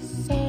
sorrow.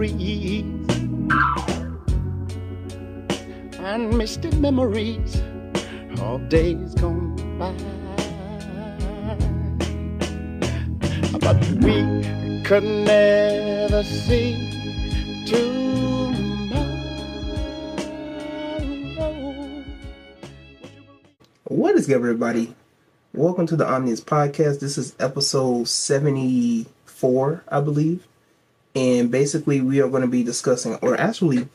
Trees and misty memories of days gone by. But we could never see tomorrow. What is good, everybody? Welcome to the Omnius Podcast. This is episode 74, I believe. And basically, we are going to be discussing, or actually,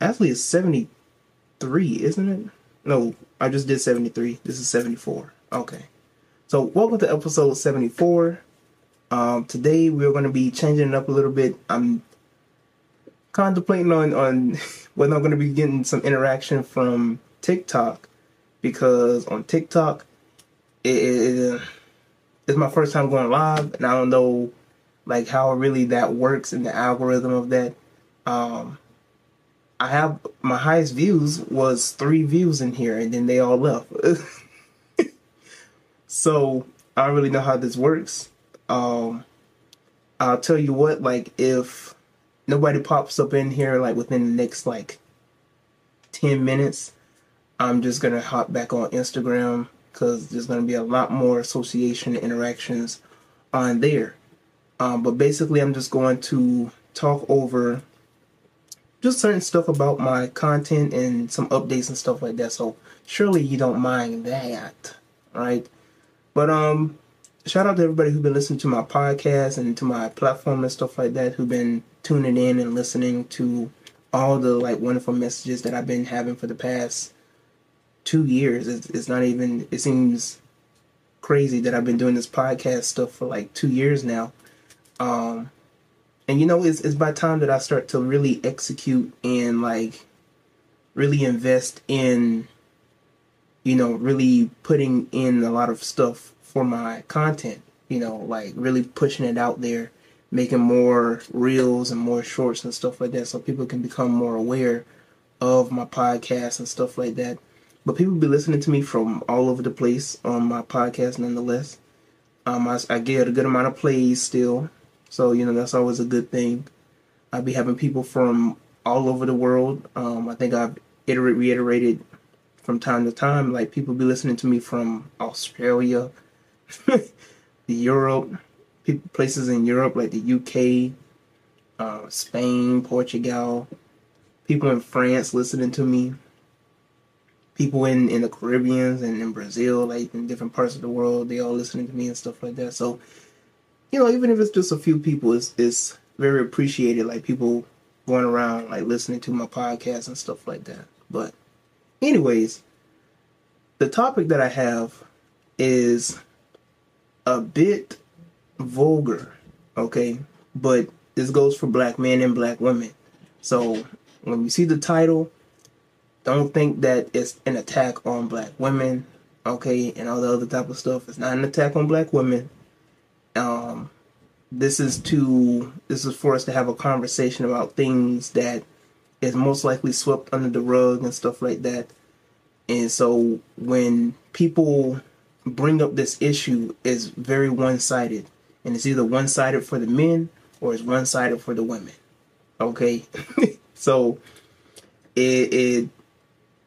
actually, it's 73, isn't it? No, I just did 73. This is 74. Okay. So, welcome to episode 74. Um, today, we're going to be changing it up a little bit. I'm contemplating on, on whether I'm going to be getting some interaction from TikTok because on TikTok, it, it, it's my first time going live, and I don't know like how really that works and the algorithm of that. Um, I have my highest views was three views in here, and then they all left. so I don't really know how this works. Um, I'll tell you what, like if nobody pops up in here like within the next like ten minutes, I'm just gonna hop back on Instagram because there's gonna be a lot more association interactions on there. Um, but basically, I'm just going to talk over just certain stuff about my content and some updates and stuff like that. So surely you don't mind that, right? But um, shout out to everybody who's been listening to my podcast and to my platform and stuff like that, who've been tuning in and listening to all the like wonderful messages that I've been having for the past two years. It's, it's not even. It seems crazy that I've been doing this podcast stuff for like two years now. Um, and you know, it's it's by time that I start to really execute and like really invest in, you know, really putting in a lot of stuff for my content. You know, like really pushing it out there, making more reels and more shorts and stuff like that, so people can become more aware of my podcast and stuff like that. But people be listening to me from all over the place on my podcast, nonetheless. Um, I, I get a good amount of plays still, so you know that's always a good thing. I'll be having people from all over the world. Um, I think I've iterate, reiterated from time to time. Like people be listening to me from Australia, the Europe, people, places in Europe like the UK, uh, Spain, Portugal. People in France listening to me. People in, in the Caribbeans and in Brazil, like in different parts of the world, they all listening to me and stuff like that. So, you know, even if it's just a few people, it's it's very appreciated. Like people going around like listening to my podcast and stuff like that. But, anyways, the topic that I have is a bit vulgar, okay? But this goes for black men and black women. So when you see the title, don't think that it's an attack on black women, okay, and all the other type of stuff. It's not an attack on black women. Um, this is to this is for us to have a conversation about things that is most likely swept under the rug and stuff like that. And so when people bring up this issue, is very one sided, and it's either one sided for the men or it's one sided for the women. Okay, so it, it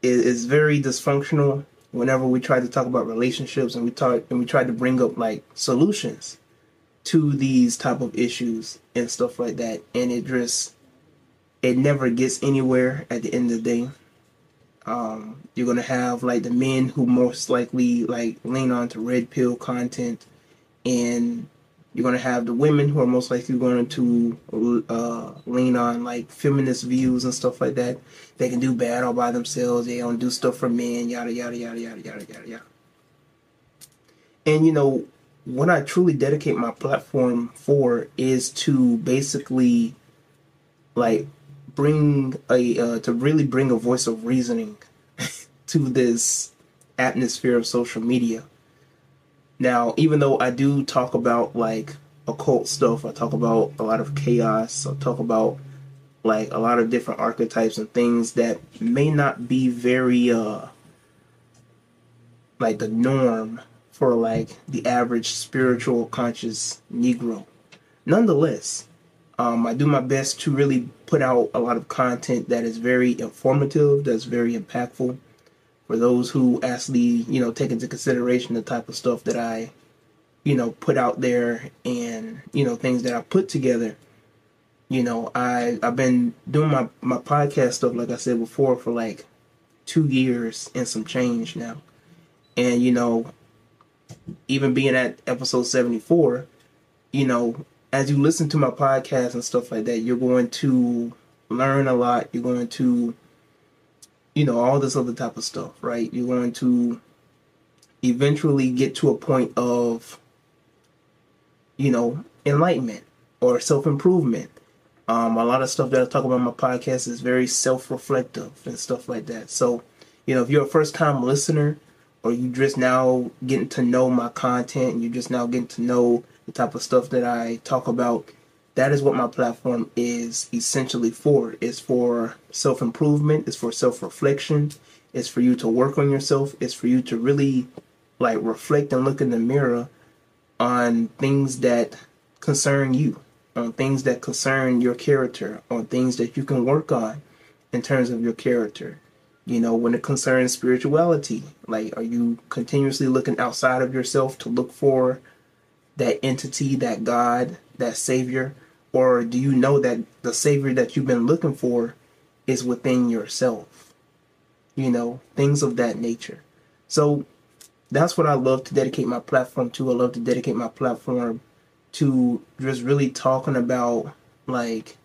it is very dysfunctional whenever we try to talk about relationships and we talk and we try to bring up like solutions to these type of issues and stuff like that and it just it never gets anywhere at the end of the day um, you're gonna have like the men who most likely like lean on to red pill content and you're gonna have the women who are most likely going to uh, lean on like feminist views and stuff like that. They can do bad all by themselves. They don't do stuff for men. Yada yada yada yada yada yada yada. And you know what I truly dedicate my platform for is to basically like bring a uh, to really bring a voice of reasoning to this atmosphere of social media. Now, even though I do talk about like occult stuff, I talk about a lot of chaos, I talk about like a lot of different archetypes and things that may not be very uh like the norm for like the average spiritual conscious negro nonetheless um, i do my best to really put out a lot of content that is very informative that's very impactful for those who actually, you know, take into consideration the type of stuff that I, you know, put out there and, you know, things that I put together. You know, I I've been doing my my podcast stuff like I said before for like 2 years and some change now. And you know, even being at episode 74, you know, as you listen to my podcast and stuff like that, you're going to learn a lot. You're going to you know, all this other type of stuff, right? You're going to eventually get to a point of, you know, enlightenment or self improvement. Um, a lot of stuff that I talk about on my podcast is very self reflective and stuff like that. So, you know, if you're a first time listener or you just now getting to know my content and you're just now getting to know the type of stuff that I talk about, that is what my platform is essentially for. It's for self improvement, it's for self reflection, it's for you to work on yourself, it's for you to really like reflect and look in the mirror on things that concern you, on things that concern your character, on things that you can work on in terms of your character. You know, when it concerns spirituality, like are you continuously looking outside of yourself to look for that entity, that God, that Savior? Or do you know that the Savior that you've been looking for is within yourself? You know, things of that nature. So that's what I love to dedicate my platform to. I love to dedicate my platform to just really talking about like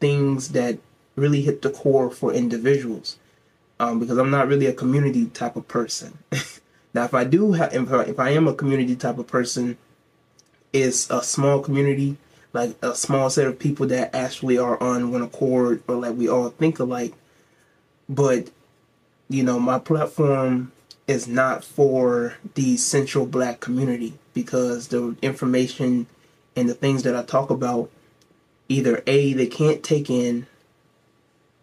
things that really hit the core for individuals. Um, because I'm not really a community type of person. now, if I do have, if I, if I am a community type of person, it's a small community, like a small set of people that actually are on one accord or like we all think alike. But, you know, my platform is not for the central black community because the information and the things that I talk about either A, they can't take in,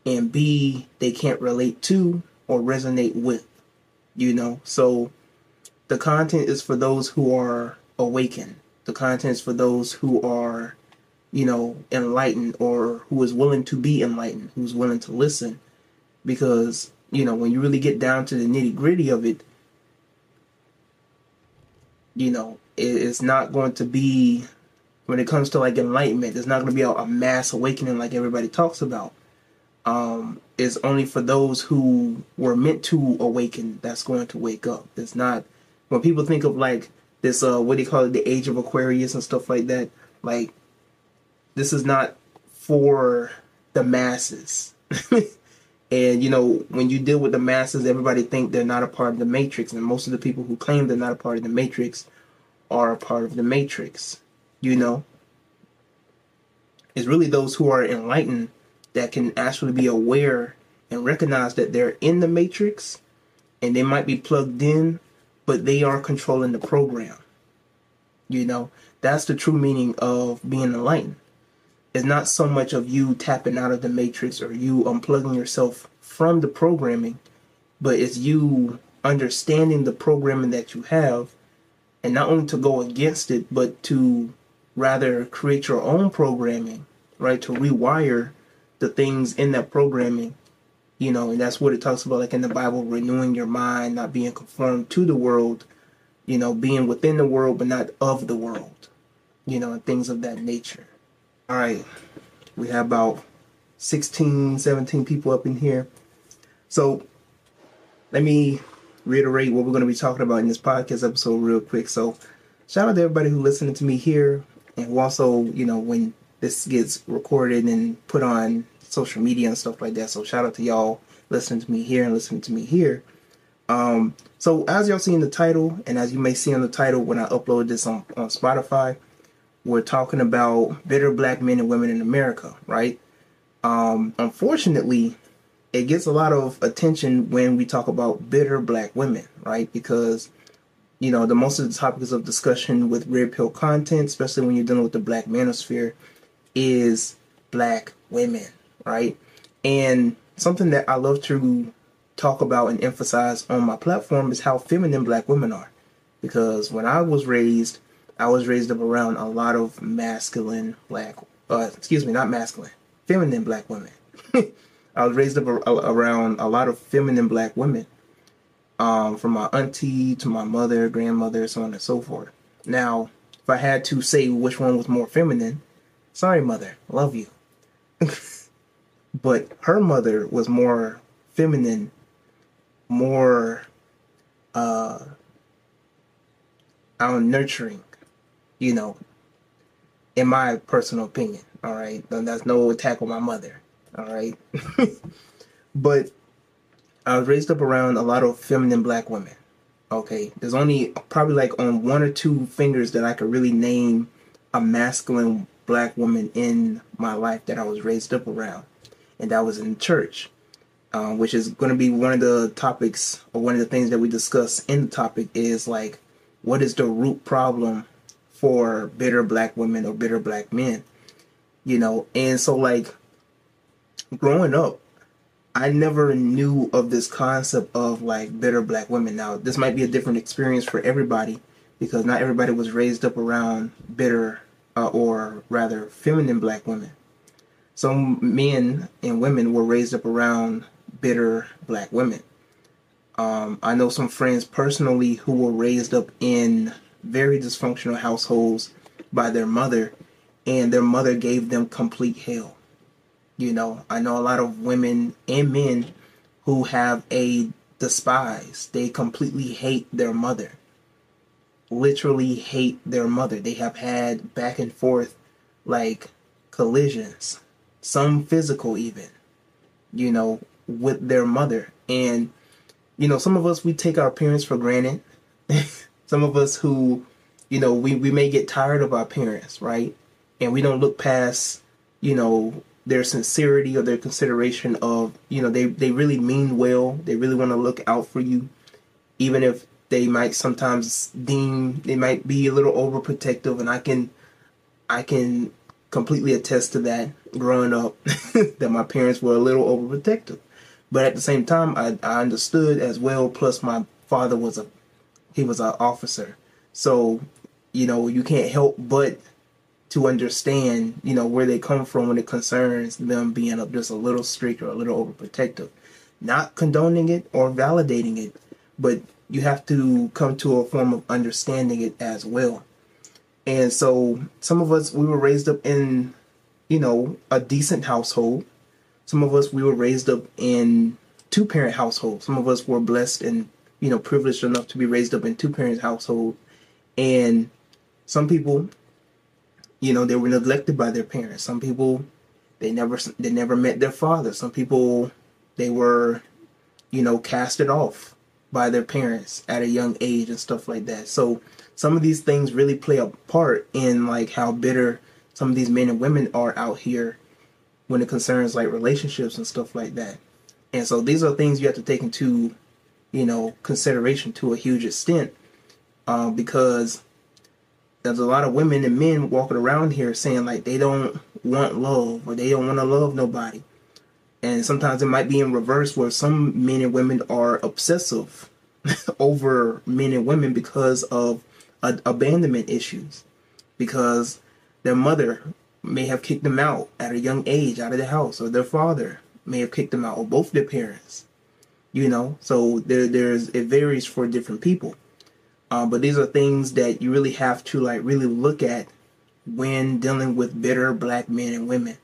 and B, they can't relate to or resonate with, you know. So the content is for those who are awakened. The content is for those who are, you know, enlightened or who is willing to be enlightened, who's willing to listen. Because, you know, when you really get down to the nitty gritty of it, you know, it's not going to be when it comes to like enlightenment, it's not going to be a, a, mass awakening like everybody talks about. Um, it's only for those who were meant to awaken that's going to wake up. It's not when people think of like this, uh, what do you call it, the age of Aquarius and stuff like that. Like, this is not for the masses. and you know, when you deal with the masses, everybody think they're not a part of the matrix, and most of the people who claim they're not a part of the matrix are a part of the matrix you know it's really those who are enlightened that can actually be aware and recognize that they're in the matrix and they might be plugged in, but they are controlling the program. You know, that's the true meaning of being enlightened. It's not so much of you tapping out of the matrix or you unplugging yourself from the programming, but it's you understanding the programming that you have and not only to go against it, but to rather create your own programming, right? To rewire the things in that programming, you know, and that's what it talks about, like in the Bible, renewing your mind, not being conformed to the world, you know, being within the world, but not of the world, you know, and things of that nature. All right, we have about 16, 17 people up in here. So let me reiterate what we're going to be talking about in this podcast episode real quick. So shout out to everybody who listening to me here and also, you know, when this gets recorded and put on social media and stuff like that. So shout out to y'all listening to me here and listening to me here. Um, so as y'all see in the title, and as you may see on the title when I upload this on, on Spotify, we're talking about bitter black men and women in America, right? Um, unfortunately, it gets a lot of attention when we talk about bitter black women, right? Because you know the most of the topics of discussion with red pill content, especially when you're dealing with the black manosphere, is black women, right? And something that I love to talk about and emphasize on my platform is how feminine black women are. Because when I was raised, I was raised up around a lot of masculine black, uh, excuse me, not masculine, feminine black women. I was raised up around a lot of feminine black women, um, from my auntie to my mother, grandmother, so on and so forth. Now, if I had to say which one was more feminine, sorry, mother, love you. but her mother was more feminine, more, uh, I nurturing, you know, in my personal opinion. All right, and that's no attack on my mother. All right. but I was raised up around a lot of feminine black women. Okay. There's only probably like on one or two fingers that I could really name a masculine black woman in my life that I was raised up around. And that was in church. Um, which is going to be one of the topics or one of the things that we discuss in the topic is like what is the root problem for bitter black women or bitter black men you know and so like growing up, I never knew of this concept of like bitter black women. Now, this might be a different experience for everybody because not everybody was raised up around bitter uh, or rather feminine black women. Some men and women were raised up around bitter black women. Um, I know some friends personally who were raised up in very dysfunctional households by their mother, and their mother gave them complete hell. You know, I know a lot of women and men who have a despise. They completely hate their mother. Literally hate their mother. They have had back and forth like collisions, some physical even, you know, with their mother. And, you know, some of us, we take our parents for granted. some of us who, you know, we, we may get tired of our parents, right? And we don't look past, you know, their sincerity or their consideration of you know they they really mean well they really want to look out for you even if they might sometimes deem they might be a little overprotective and i can i can completely attest to that growing up that my parents were a little overprotective but at the same time i, I understood as well plus my father was a he was an officer so you know you can't help but to understand, you know, where they come from when it concerns them being just a little strict or a little overprotective. Not condoning it or validating it, but you have to come to a form of understanding it as well. And so some of us we were raised up in, you know, a decent household. Some of us we were raised up in two parent households. Some of us were blessed and, you know, privileged enough to be raised up in two parent household. And some people you know they were neglected by their parents some people they never they never met their father some people they were you know casted off by their parents at a young age and stuff like that so some of these things really play a part in like how bitter some of these men and women are out here when it concerns like relationships and stuff like that And so these are things you have to take into, you know, consideration to a huge extent, um, because there's a lot of women and men walking around here saying like they don't want love or they don't want to love nobody. And sometimes it might be in reverse where some men and women are obsessive over men and women because of uh, abandonment issues, because their mother may have kicked them out at a young age out of the house, or their father may have kicked them out, or both their parents. You know, so there, there's it varies for different people. Um, but these are things that you really have to like really look at when dealing with bitter black men and women.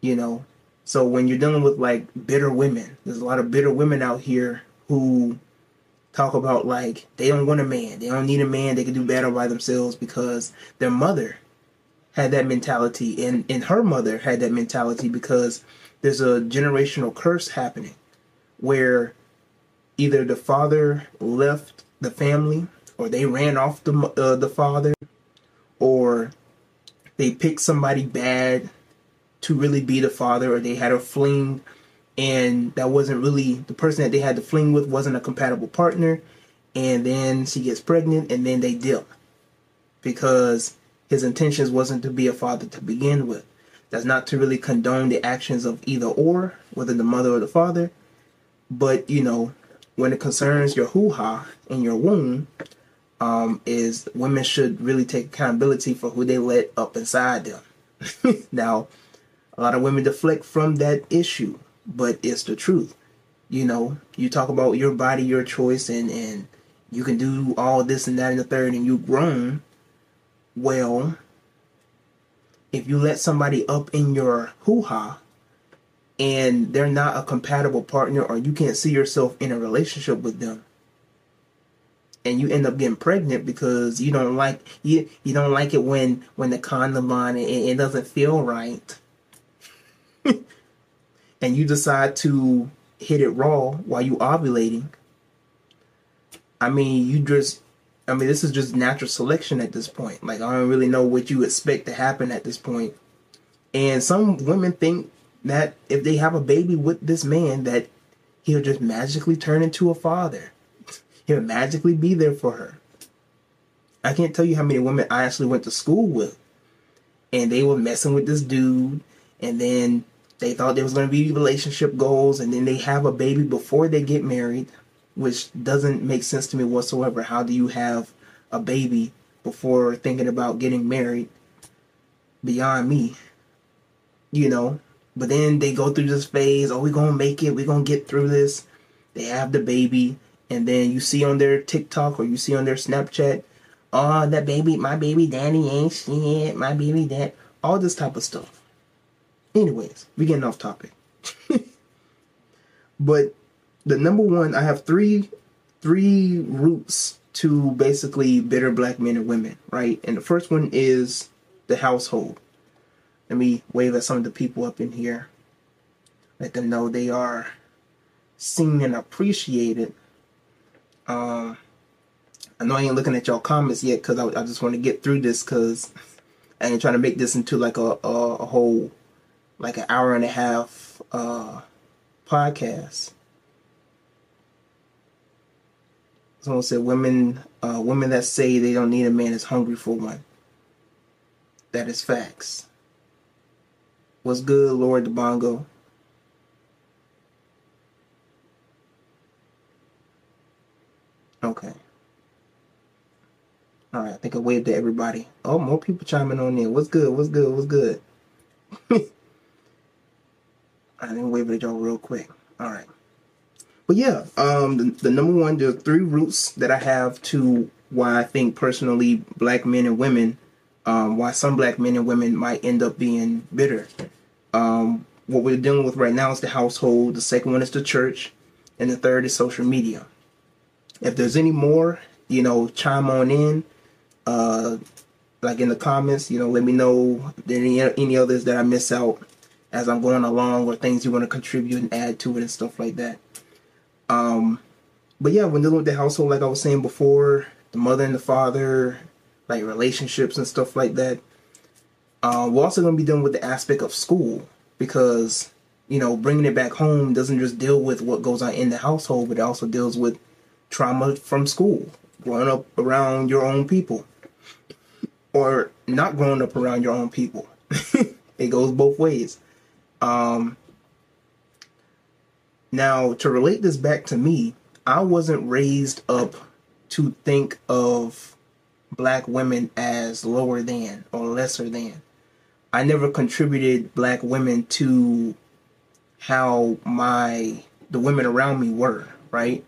You know, so when you're dealing with like bitter women, there's a lot of bitter women out here who talk about like they don't want a man, they don't need a man, they can do better by themselves because their mother had that mentality and and her mother had that mentality because there's a generational curse happening where either the father left the family or they ran off the uh, the father or they picked somebody bad to really be the father or they had a fling and that wasn't really the person that they had to fling with wasn't a compatible partner and then she gets pregnant and then they dip because his intentions wasn't to be a father to begin with. That's not to really condone the actions of either or whether the mother or the father. But you know when it concerns your hoo-ha and your womb um, is women should really take accountability for who they let up inside them. Now a lot of women deflect from that issue but it's the truth. You know, you talk about your body, your choice, and and you can do all this and that and the third, and you've grown. Well, if you let somebody up in your hoo ha, and they're not a compatible partner, or you can't see yourself in a relationship with them, and you end up getting pregnant because you don't like you you don't like it when when the condom on it, it doesn't feel right and you decide to hit it raw while you ovulating, I mean, you just, I mean, this is just natural selection at this point. Like, I don't really know what you expect to happen at this point. And some women think that if they have a baby with this man, that he'll just magically turn into a father. He'll magically be there for her. I can't tell you how many women I actually went to school with. And they were messing with this dude. And then they thought there was going to be relationship goals, and then they have a baby before they get married, which doesn't make sense to me whatsoever. How do you have a baby before thinking about getting married? Beyond me, you know. But then they go through this phase. Oh, we're gonna make it. We're gonna get through this. They have the baby, and then you see on their TikTok or you see on their Snapchat, oh, that baby, my baby daddy ain't shit. My baby dad, all this type of stuff Anyways, we getting off topic. but the number one, I have three three roots to basically bitter black men and women, right? And the first one is the household. Let me wave at some of the people up in here. Let them know they are seen and appreciated. Um, I know I ain't looking at y'all comments yet because I, I, just want to get through this because I ain't trying to make this into like a, a, a whole like an hour and a half uh, podcast. Someone said women uh, women that say they don't need a man is hungry for one. That is facts. What's good, Lord the Bongo? Okay. All right, I think I waved to everybody. Oh, more people chiming on in. What's good? What's good? What's good? I didn't wave at y'all real quick. All right. But yeah, um, the, the number one, the three roots that I have to why I think personally black men and women, um, why some black men and women might end up being bitter. Um, what we're dealing with right now is the household. The second one is the church, and the third is social media. If there's any more, you know, chime on in. Uh, like in the comments, you know, let me know any any others that I miss out as I'm going along or things you want to contribute and add to it and stuff like that. Um, but yeah, when dealing with the household, like I was saying before, the mother and the father, like relationships and stuff like that. Uh, we're also going to be dealing with the aspect of school because you know, bringing it back home doesn't just deal with what goes on in the household, but it also deals with trauma from school, growing up around your own people, or not growing up around your own people. it goes both ways. Um, now, to relate this back to me, I wasn't raised up to think of black women as lower than or lesser than. I never contributed black women to how my the women around me were, right?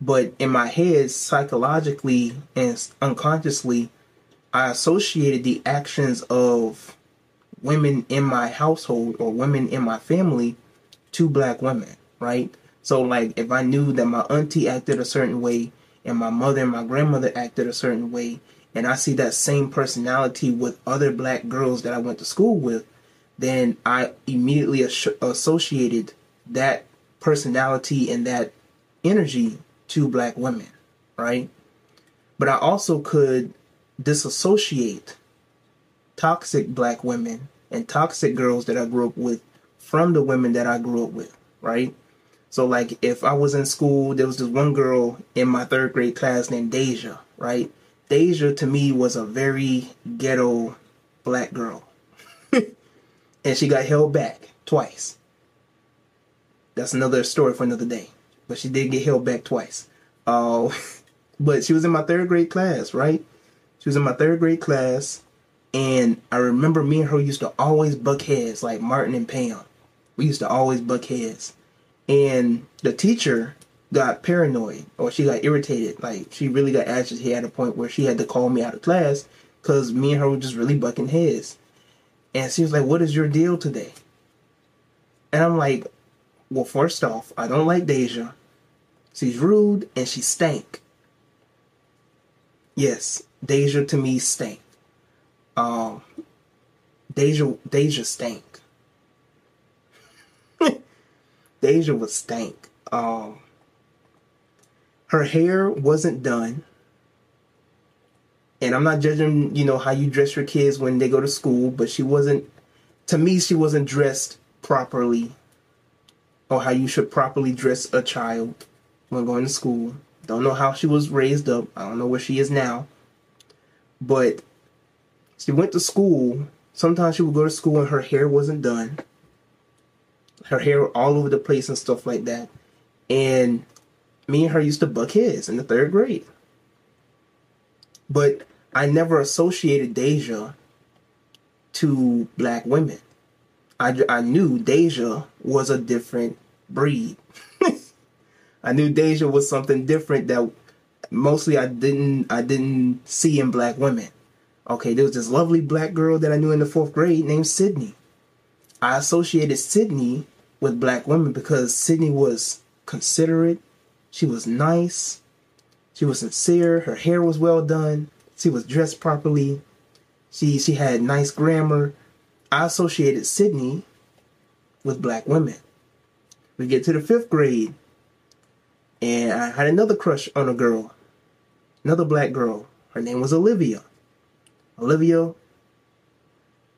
But in my head, psychologically and unconsciously, I associated the actions of women in my household or women in my family to black women, right? So, like, if I knew that my auntie acted a certain way and my mother and my grandmother acted a certain way, and I see that same personality with other black girls that I went to school with, then I immediately associated that personality and that energy to black women, right? But I also could disassociate toxic black women and toxic girls that I grew up with from the women that I grew up with, right? So, like, if I was in school, there was this one girl in my third grade class named Deja, right? Deja to me was a very ghetto black girl. and she got held back twice. That's another story for another day. But she did get held back twice. Uh, but she was in my third grade class, right? She was in my third grade class. And I remember me and her used to always buck heads like Martin and Pam. We used to always buck heads. And the teacher got paranoid or she got irritated. Like she really got agitated at a point where she had to call me out of class because me and her were just really bucking heads. And she was like, What is your deal today? And I'm like, Well, first off, I don't like Deja. She's rude and she stank. Yes, Deja to me stank. Um Deja Deja stank. Deja was stank. Um her hair wasn't done. And I'm not judging, you know, how you dress your kids when they go to school, but she wasn't, to me, she wasn't dressed properly or how you should properly dress a child when going to school. Don't know how she was raised up. I don't know where she is now. But she went to school. Sometimes she would go to school and her hair wasn't done. Her hair all over the place and stuff like that. And me and her used to buck heads in the third grade. But I never associated Deja to black women. I, I knew Deja was a different breed. I knew Deja was something different that mostly I didn't I didn't see in black women. Okay, there was this lovely black girl that I knew in the fourth grade named Sydney. I associated Sydney with black women because Sydney was considerate, she was nice. She was sincere. Her hair was well done. She was dressed properly. She she had nice grammar. I associated Sydney with black women. We get to the fifth grade, and I had another crush on a girl, another black girl. Her name was Olivia. Olivia,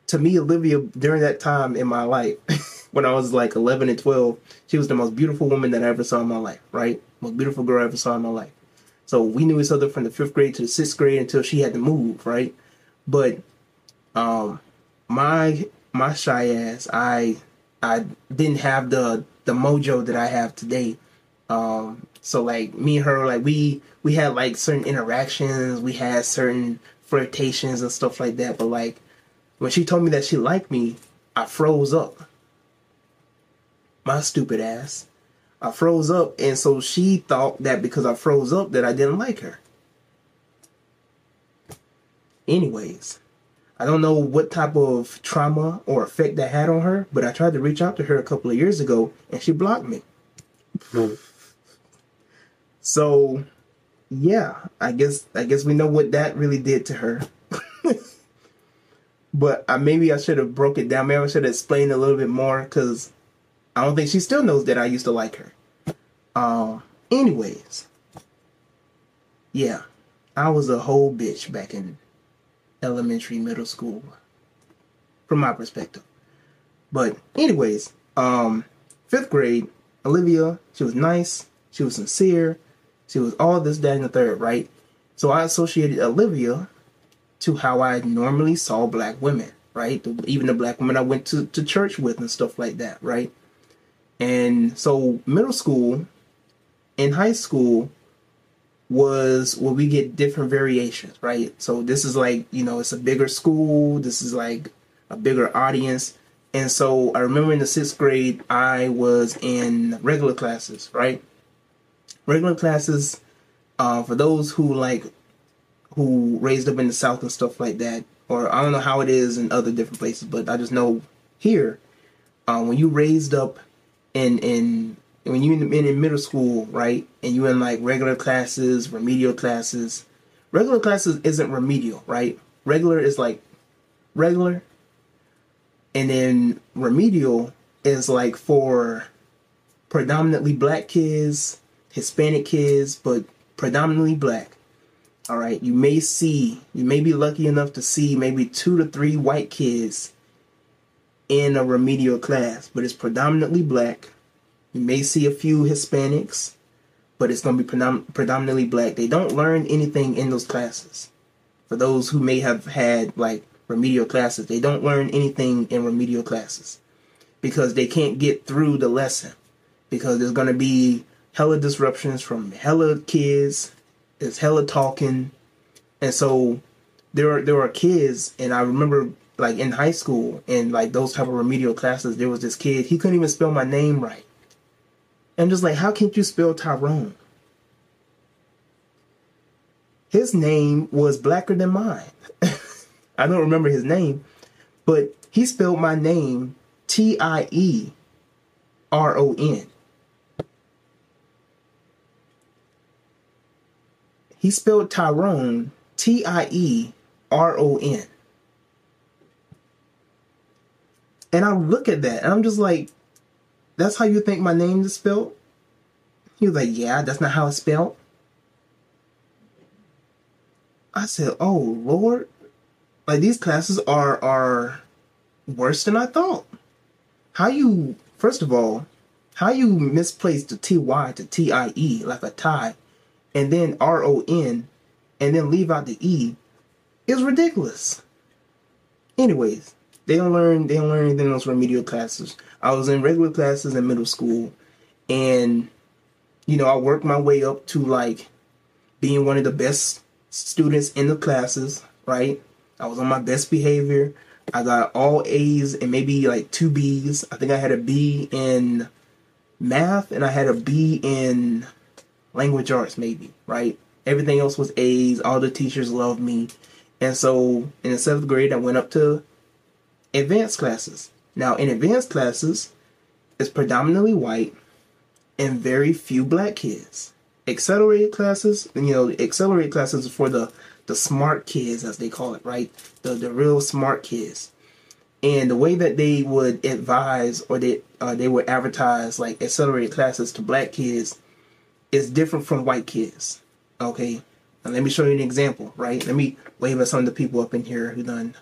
to me, Olivia during that time in my life, when I was like 11 and 12, she was the most beautiful woman that I ever saw in my life, right? most beautiful girl I ever saw in my life. So we knew each other from the fifth grade to the sixth grade until she had to move, right? But um my my shy ass, I I didn't have the the mojo that I have today. Um so like me and her like we we had like certain interactions, we had certain flirtations and stuff like that, but like when she told me that she liked me, I froze up. My stupid ass. I froze up, and so she thought that because I froze up that I didn't like her. Anyways, I don't know what type of trauma or effect that had on her, but I tried to reach out to her a couple of years ago, and she blocked me. Hmm. so, yeah, I guess I guess we know what that really did to her. but I, maybe I should have broke it down. Maybe I should have explained a little bit more because I don't think she still knows that I used to like her. Um, anyways, yeah, I was a whole bitch back in elementary, middle school, from my perspective. But anyways, Um, fifth grade, Olivia, she was nice, she was sincere, she was all this, that, and the third, right? So I associated Olivia to how I normally saw black women, right? Even the black women I went to, to church with and stuff like that, right? And so middle school and high school was where we get different variations, right? So this is like, you know, it's a bigger school, this is like a bigger audience. And so I remember in the sixth grade, I was in regular classes, right? Regular classes, uh, for those who like, who raised up in the South and stuff like that, or I don't know how it is in other different places, but I just know here, uh, when you raised up in in when you in, in middle school, right, and you in like regular classes, remedial classes. Regular classes isn't remedial, right? Regular is like regular, and then remedial is like for predominantly black kids, Hispanic kids, but predominantly black. All right, you may see, you may be lucky enough to see maybe two to three white kids in a remedial class, but it's predominantly black. You may see a few Hispanics, but it's going to be predom- predominantly black. They don't learn anything in those classes. For those who may have had like remedial classes, they don't learn anything in remedial classes because they can't get through the lesson because there's going to be hella disruptions from hella kids. It's hella talking, and so there are there are kids, and I remember like in high school and like those type of remedial classes, there was this kid, he couldn't even spell my name right. And just like, how can't you spell Tyrone? His name was blacker than mine. I don't remember his name, but he spelled my name T I E R O N. He spelled Tyrone T I E R O N. And I look at that and I'm just like, that's how you think my name is spelled? He was like, yeah, that's not how it's spelled. I said, oh Lord. Like these classes are are worse than I thought. How you first of all, how you misplaced the T-Y to T-I-E like a tie and then R-O-N and then leave out the E is ridiculous. Anyways, they don't learn. They don't learn anything in those remedial classes. I was in regular classes in middle school, and you know I worked my way up to like being one of the best students in the classes. Right, I was on my best behavior. I got all A's and maybe like two B's. I think I had a B in math and I had a B in language arts, maybe. Right, everything else was A's. All the teachers loved me, and so in the seventh grade, I went up to advanced classes. Now, in advanced classes, it's predominantly white and very few black kids. Accelerated classes, you know, accelerated classes for the the smart kids, as they call it, right? The the real smart kids. And the way that they would advise or they uh, they would advertise like accelerated classes to black kids is different from white kids. Okay, now let me show you an example, right? Let me wave at some of the people up in here who done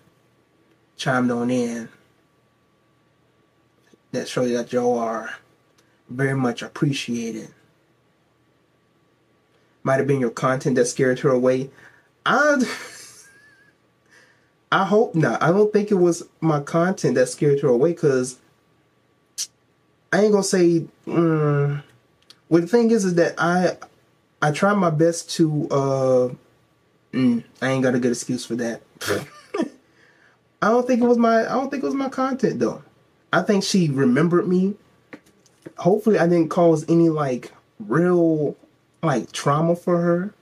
chimed on in that show that y'all are very much appreciated. Might have been your content that scared her away. I I hope not. I don't think it was my content that scared her away because I ain't gonna say. Mm, well, the thing is, is that I I try my best to. uh mm, I ain't got a good excuse for that. I don't think it was my I don't think it was my content though. I think she remembered me. Hopefully I didn't cause any like real like trauma for her.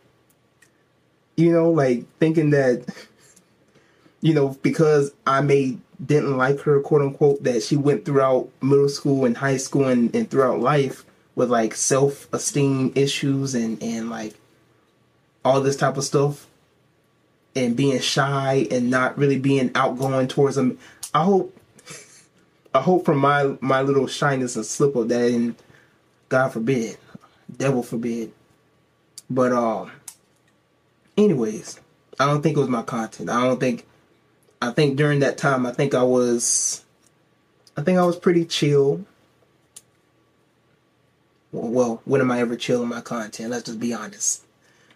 You know, like thinking that you know, because I may didn't like her quote unquote that she went throughout middle school and high school and, and throughout life with like self esteem issues and, and like all this type of stuff and being shy and not really being outgoing towards them. I hope I hope from my my little shyness and slip up that and God forbid, devil forbid. But um anyways, I don't think it was my content. I don't think I think during that time I think I was I think I was pretty chill. Well, when am I ever chilling my content? Let's just be honest.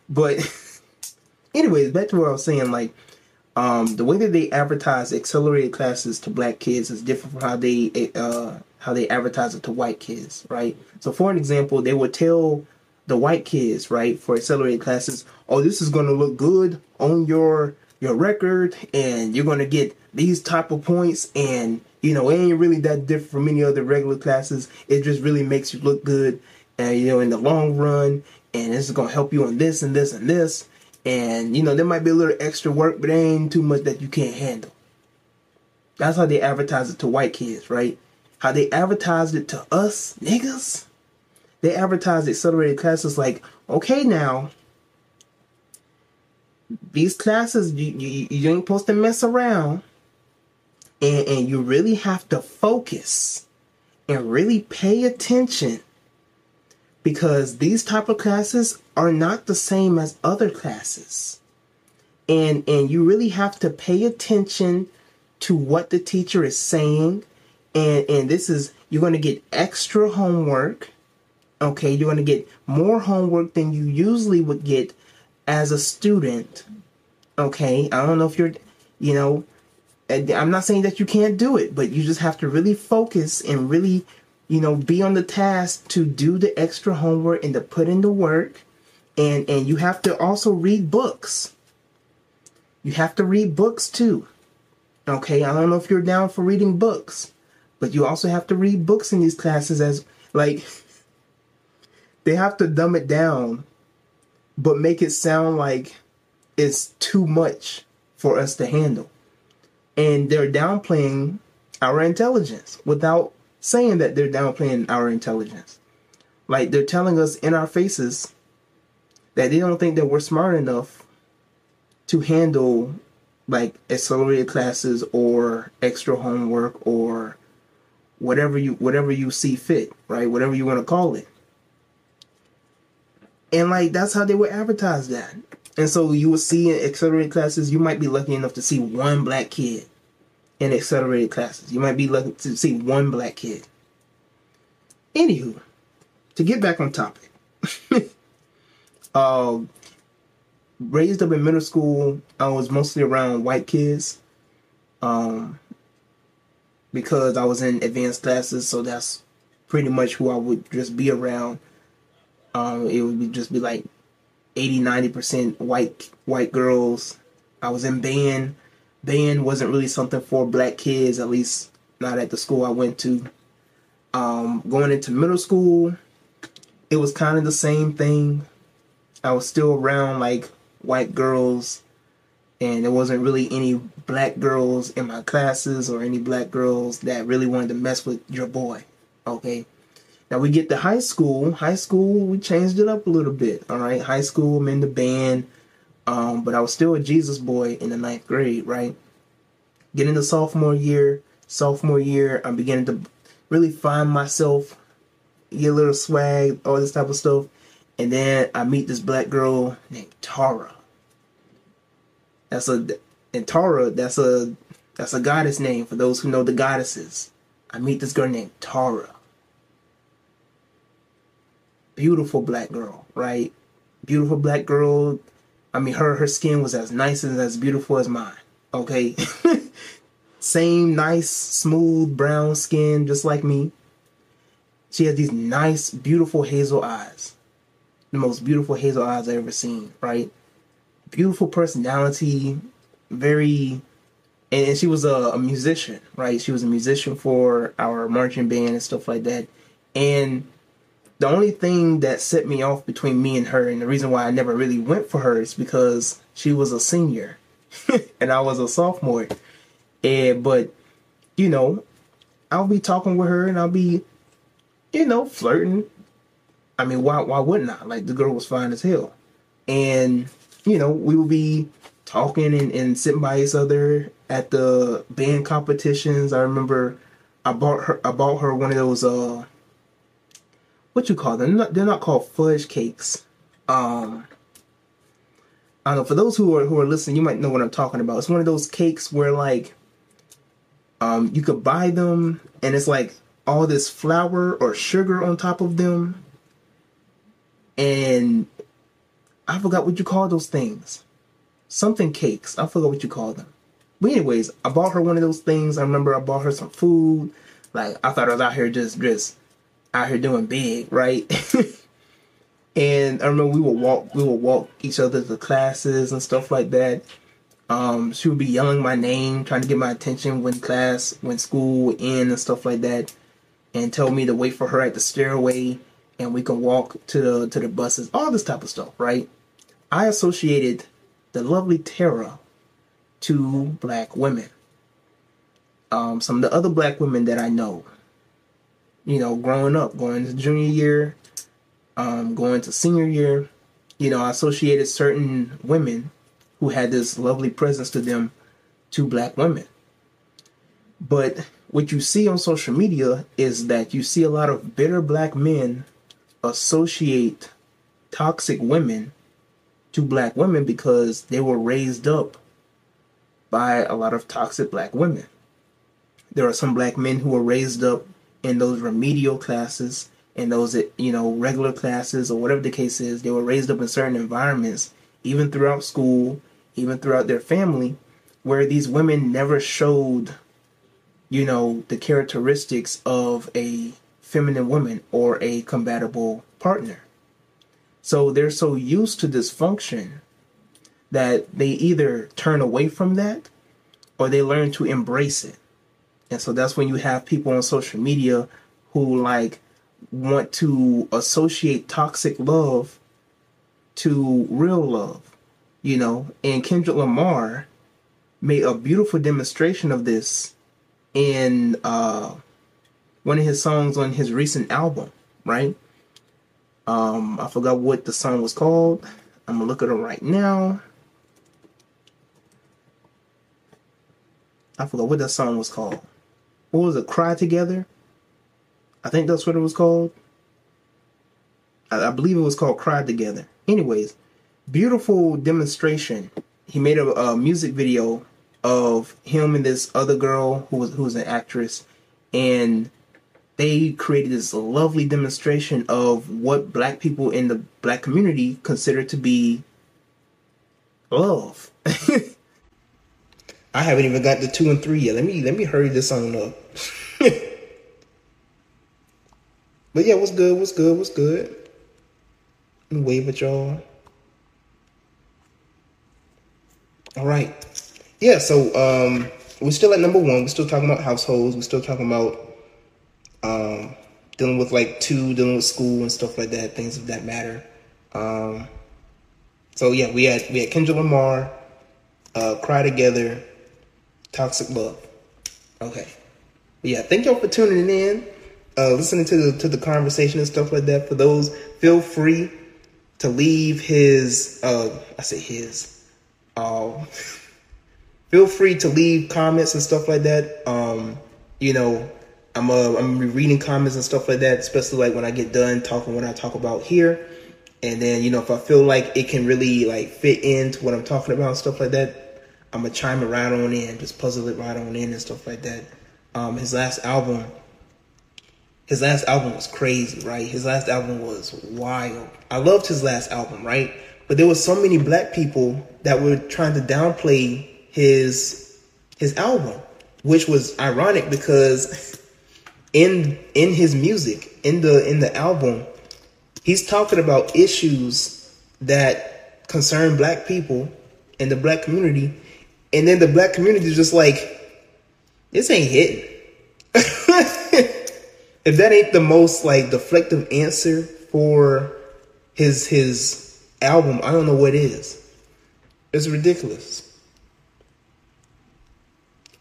But anyways, back to what I was saying, like um, the way that they advertise accelerated classes to black kids is different from how they uh, how they advertise it to white kids, right? So for an example, they would tell the white kids, right, for accelerated classes, oh, this is going to look good on your your record, and you're going to get these type of points, and you know, it ain't really that different from any other regular classes. It just really makes you look good, and you know, in the long run, and this is to help you on this and this and this, and you know, there might be a little extra work, but ain't too much that you can't handle. That's how they advertise it to white kids, right? How they advertised it to us niggas they advertised accelerated classes like, okay, now these classes you, you, you ain't supposed to mess around, and and you really have to focus and really pay attention because these type of classes are not the same as other classes. And and you really have to pay attention to what the teacher is saying. And and this is you're going to get extra homework. Okay, you're going to get more homework than you usually would get as a student. Okay, I don't know if you're, you know, I'm not saying that you can't do it, but you just have to really focus and really, you know, be on the task to do the extra homework and to put in the work. And and you have to also read books. You have to read books too. Okay, I don't know if you're down for reading books, but you also have to read books in these classes as like they have to dumb it down, but make it sound like it's too much for us to handle. And they're downplaying our intelligence without saying that they're downplaying our intelligence. Like they're telling us in our faces that they don't think that we're smart enough to handle like accelerated classes or extra homework or whatever you whatever you see fit, right? Whatever you want to call it. And like that's how they would advertise that. And so you will see in accelerated classes, you might be lucky enough to see one black kid in accelerated classes. You might be lucky to see one black kid. Anywho, to get back on topic. uh, raised up in middle school, I was mostly around white kids. Um, because I was in advanced classes, so that's pretty much who I would just be around. Um, it would be, just be like 80, 90% white white girls. I was in band. Band wasn't really something for black kids, at least not at the school I went to. Um, going into middle school, it was kind of the same thing. I was still around like white girls, and there wasn't really any black girls in my classes or any black girls that really wanted to mess with your boy. Okay, now we get to high school. High school, we changed it up a little bit. All right, high school, I'm in the band, um, but I was still a Jesus boy in the ninth grade. Right, getting to sophomore year. Sophomore year, I'm beginning to really find myself, get a little swag, all this type of stuff, and then I meet this black girl named Tara. That's a and Tara. That's a that's a goddess name for those who know the goddesses. I meet this girl named Tara beautiful black girl, right? Beautiful black girl. I mean, her her skin was as nice and as beautiful as mine. Okay, same nice, smooth brown skin, just like me. She had these nice, beautiful hazel eyes, the most beautiful hazel eyes I ever seen. Right, beautiful personality, very and she was a, a, musician, right? She was a musician for our marching band and stuff like that. And the only thing that set me off between me and her, and the reason why I never really went for her, is because she was a senior and I was a sophomore. And but you know, I'll be talking with her and I'll be, you know, flirting. I mean, why why wouldn't I? Like the girl was fine as hell, and you know, we would be talking and, and sitting by each other at the band competitions. I remember I bought her I bought her one of those uh what you call them? They're not, they're not called fudge cakes. Um, I don't know. For those who are who are listening, you might know what I'm talking about. It's one of those cakes where like, um, you could buy them and it's like all this flour or sugar on top of them, and I forgot what you call those things. Something cakes. I forgot what you call them. But anyways, I bought her one of those things. I remember I bought her some food. Like I thought I was out here just just out here doing big, right? and I remember we would walk we would walk each other to classes and stuff like that. Um, she would be yelling my name, trying to get my attention when class, when school would end and stuff like that, and tell me to wait for her at the stairway, and we can walk to the to the buses, all this type of stuff, right? I associated the lovely Tara to black women. Um, some of the other black women that I know, you know, growing up, going to junior year, um, going to senior year, you know, I associated certain women who had this lovely presence to them to black women. But what you see on social media is that you see a lot of bitter black men associate toxic women to black women because they were raised up by a lot of toxic black women. There are some black men who were raised up in those remedial classes and those you know regular classes or whatever the case is. They were raised up in certain environments, even throughout school, even throughout their family, where these women never showed, you know, the characteristics of a feminine woman or a compatible partner. So they're so used to dysfunction that they either turn away from that or they learn to embrace it. And so that's when you have people on social media who like want to associate toxic love to real love you know, and Kendrick Lamar made a beautiful demonstration of this in uh, one of his songs on his recent album, right? Um, I forgot what the song was called. I'm gonna look at it right now. I forgot what that song was called. What was it? Cry Together? I think that's what it was called. I, I believe it was called Cry Together. Anyways, beautiful demonstration. He made a, a, music video of him and this other girl who was who was an actress, and they created this lovely demonstration of what black people in the black community consider to be love. I haven't even got the two and three yet. Let me let me hurry this on up. but yeah, what's good? What's good? What's good? Wave at y'all. All right. Yeah, so um, we're still at number one. We're still talking about households. We're still talking about um, dealing with like two, dealing with school and stuff like that, things of that matter. Um, so yeah, we had we had Kendrick Lamar, uh, Cry Together, Toxic Love. Okay. But yeah, thank y'all for tuning in, uh, listening to the to the conversation and stuff like that. For those, feel free to leave his uh, I say his um, feel free to leave comments and stuff like that. Um, you know, I'm uh, I'm reading comments and stuff like that, especially like when I get done talking what I talk about here. And then you know, if I feel like it can really like fit into what I'm talking about and stuff like that, I'm gonna chime it right on in, just puzzle it right on in and stuff like that. Um, his last album, his last album was crazy, right? His last album was wild. I loved his last album, right? But there was so many black people that were trying to downplay his his album, which was ironic because in in his music, in the in the album, he's talking about issues that concern black people and the black community, and then the black community is just like, this ain't hitting. if that ain't the most like deflective answer for his his album, I don't know what is. It's ridiculous.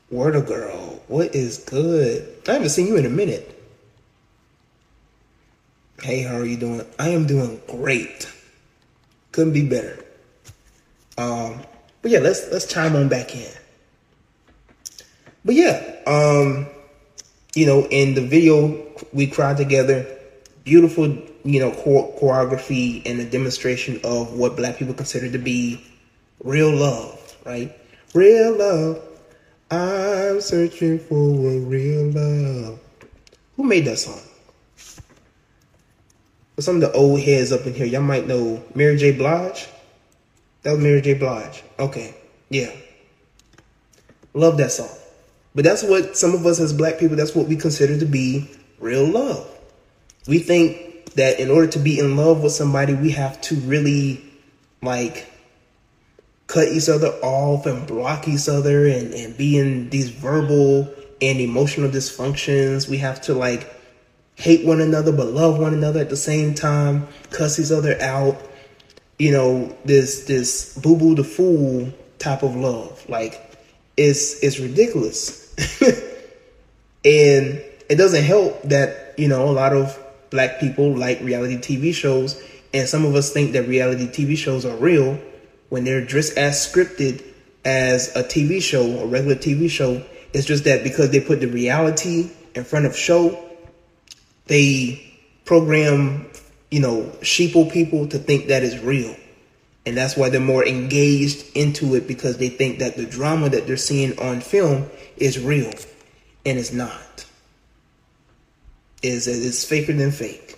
Word of girl, what is good? I haven't seen you in a minute. Hey, how are you doing? I am doing great. Couldn't be better. Um, but yeah, let's let's chime on back in. But yeah, um, you know, in the video We Cry Together, beautiful you know, choreography and a demonstration of what black people consider to be real love, right? Real love. I'm searching for a real love. Who made that song? for some of the old heads up in here, y'all might know Mary J. Blige. That was Mary J. Blige. Okay, yeah. Love that song. But that's what some of us as black people, that's what we consider to be real love. We think that in order to be in love with somebody, we have to really like cut each other off and block each other and, and be in these verbal and emotional dysfunctions. We have to like hate one another but love one another at the same time, cuss each other out. You know, this this boo boo the fool type of love. Like it's it's ridiculous. and it doesn't help that, you know, a lot of black people like reality TV shows and some of us think that reality TV shows are real when they're just as scripted as a TV show, a regular TV show. It's just that because they put the reality in front of show, they program, you know, sheeple people to think that is real. And that's why they're more engaged into it because they think that the drama that they're seeing on film is real. And it's not. Is it's faker than fake.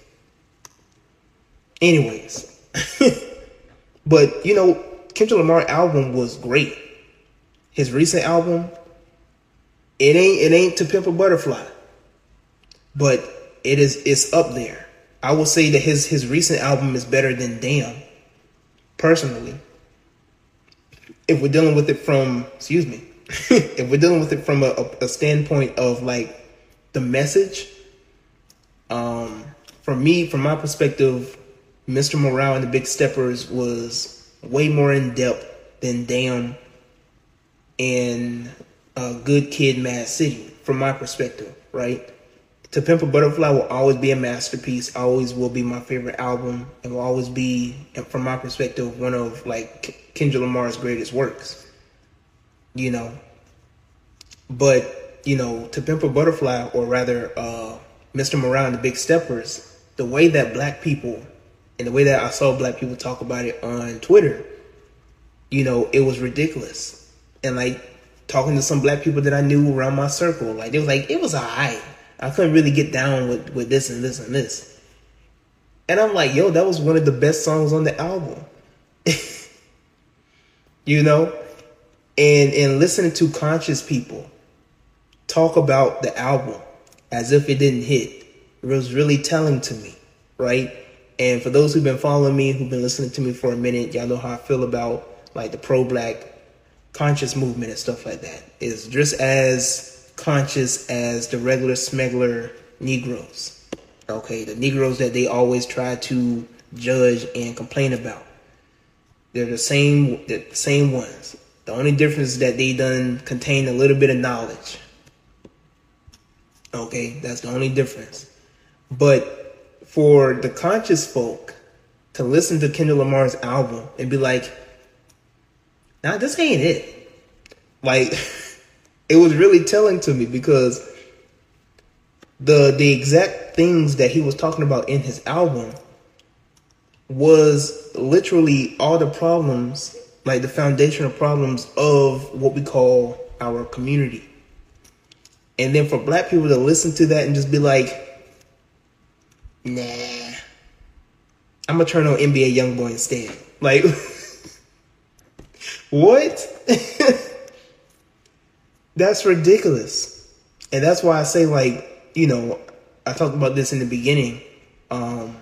Anyways. but you know, Kendrick Lamar album was great. His recent album, it ain't it ain't to pimp a butterfly. But it is it's up there. I will say that his his recent album is better than Damn. Personally. If we're dealing with it from excuse me, if we're dealing with it from a, a standpoint of like the message, um, for me, from my perspective, Mr. Morale and the Big Steppers was way more in depth than Damn and uh, Good Kid, Mad City, from my perspective, right? To Pimp a Butterfly will always be a masterpiece. Always will be my favorite album, and will always be, from my perspective, one of like Kendrick Lamar's greatest works. You know, but you know, To Pimp a Butterfly, or rather, uh, Mr. Morale and the Big Steppers, the way that black people and the way that I saw black people talk about it on Twitter, you know, it was ridiculous. And like talking to some black people that I knew around my circle, like they was like, it was alright. I couldn't really get down with, with this and this and this. And I'm like, yo, that was one of the best songs on the album. you know? And and listening to conscious people talk about the album as if it didn't hit. It was really telling to me, right? And for those who've been following me, who've been listening to me for a minute, y'all know how I feel about like the pro black conscious movement and stuff like that. It's just as conscious as the regular smuggler Negroes. Okay, the Negroes that they always try to judge and complain about. They're the same the same ones. The only difference is that they done contain a little bit of knowledge. Okay, that's the only difference. But for the conscious folk to listen to Kendrick Lamar's album and be like, nah, this ain't it. Like, it was really telling to me because the the exact things that he was talking about in his album was literally all the problems, like the foundational problems of what we call our community. And then for black people to listen to that and just be like, nah, I'm gonna turn on NBA YoungBoy instead. Like, what? that's ridiculous. And that's why I say, like, you know, I talked about this in the beginning. Um,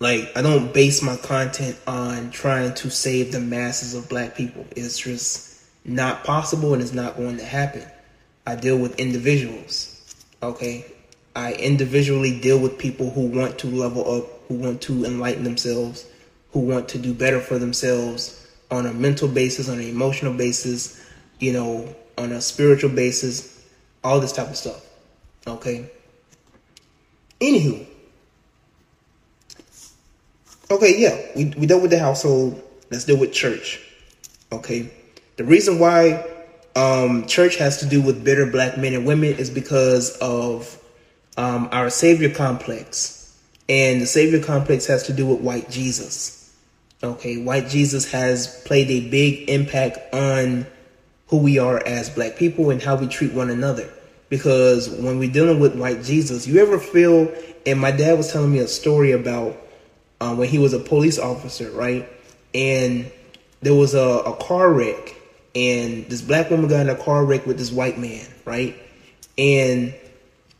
like, I don't base my content on trying to save the masses of black people. It's just not possible and it's not going to happen. I deal with individuals. Okay. I individually deal with people who want to level up, who want to enlighten themselves, who want to do better for themselves on a mental basis, on an emotional basis, you know, on a spiritual basis, all this type of stuff. Okay. Anywho. Okay, yeah, we, we dealt with the household. Let's deal with church. Okay. The reason why um, church has to do with bitter black men and women is because of um, our savior complex. And the savior complex has to do with white Jesus. Okay, white Jesus has played a big impact on who we are as black people and how we treat one another. Because when we're dealing with white Jesus, you ever feel And my dad was telling me a story about um, when he was a police officer, right? And there was a, a car wreck, and this black woman got in a car wreck with this white man, right? And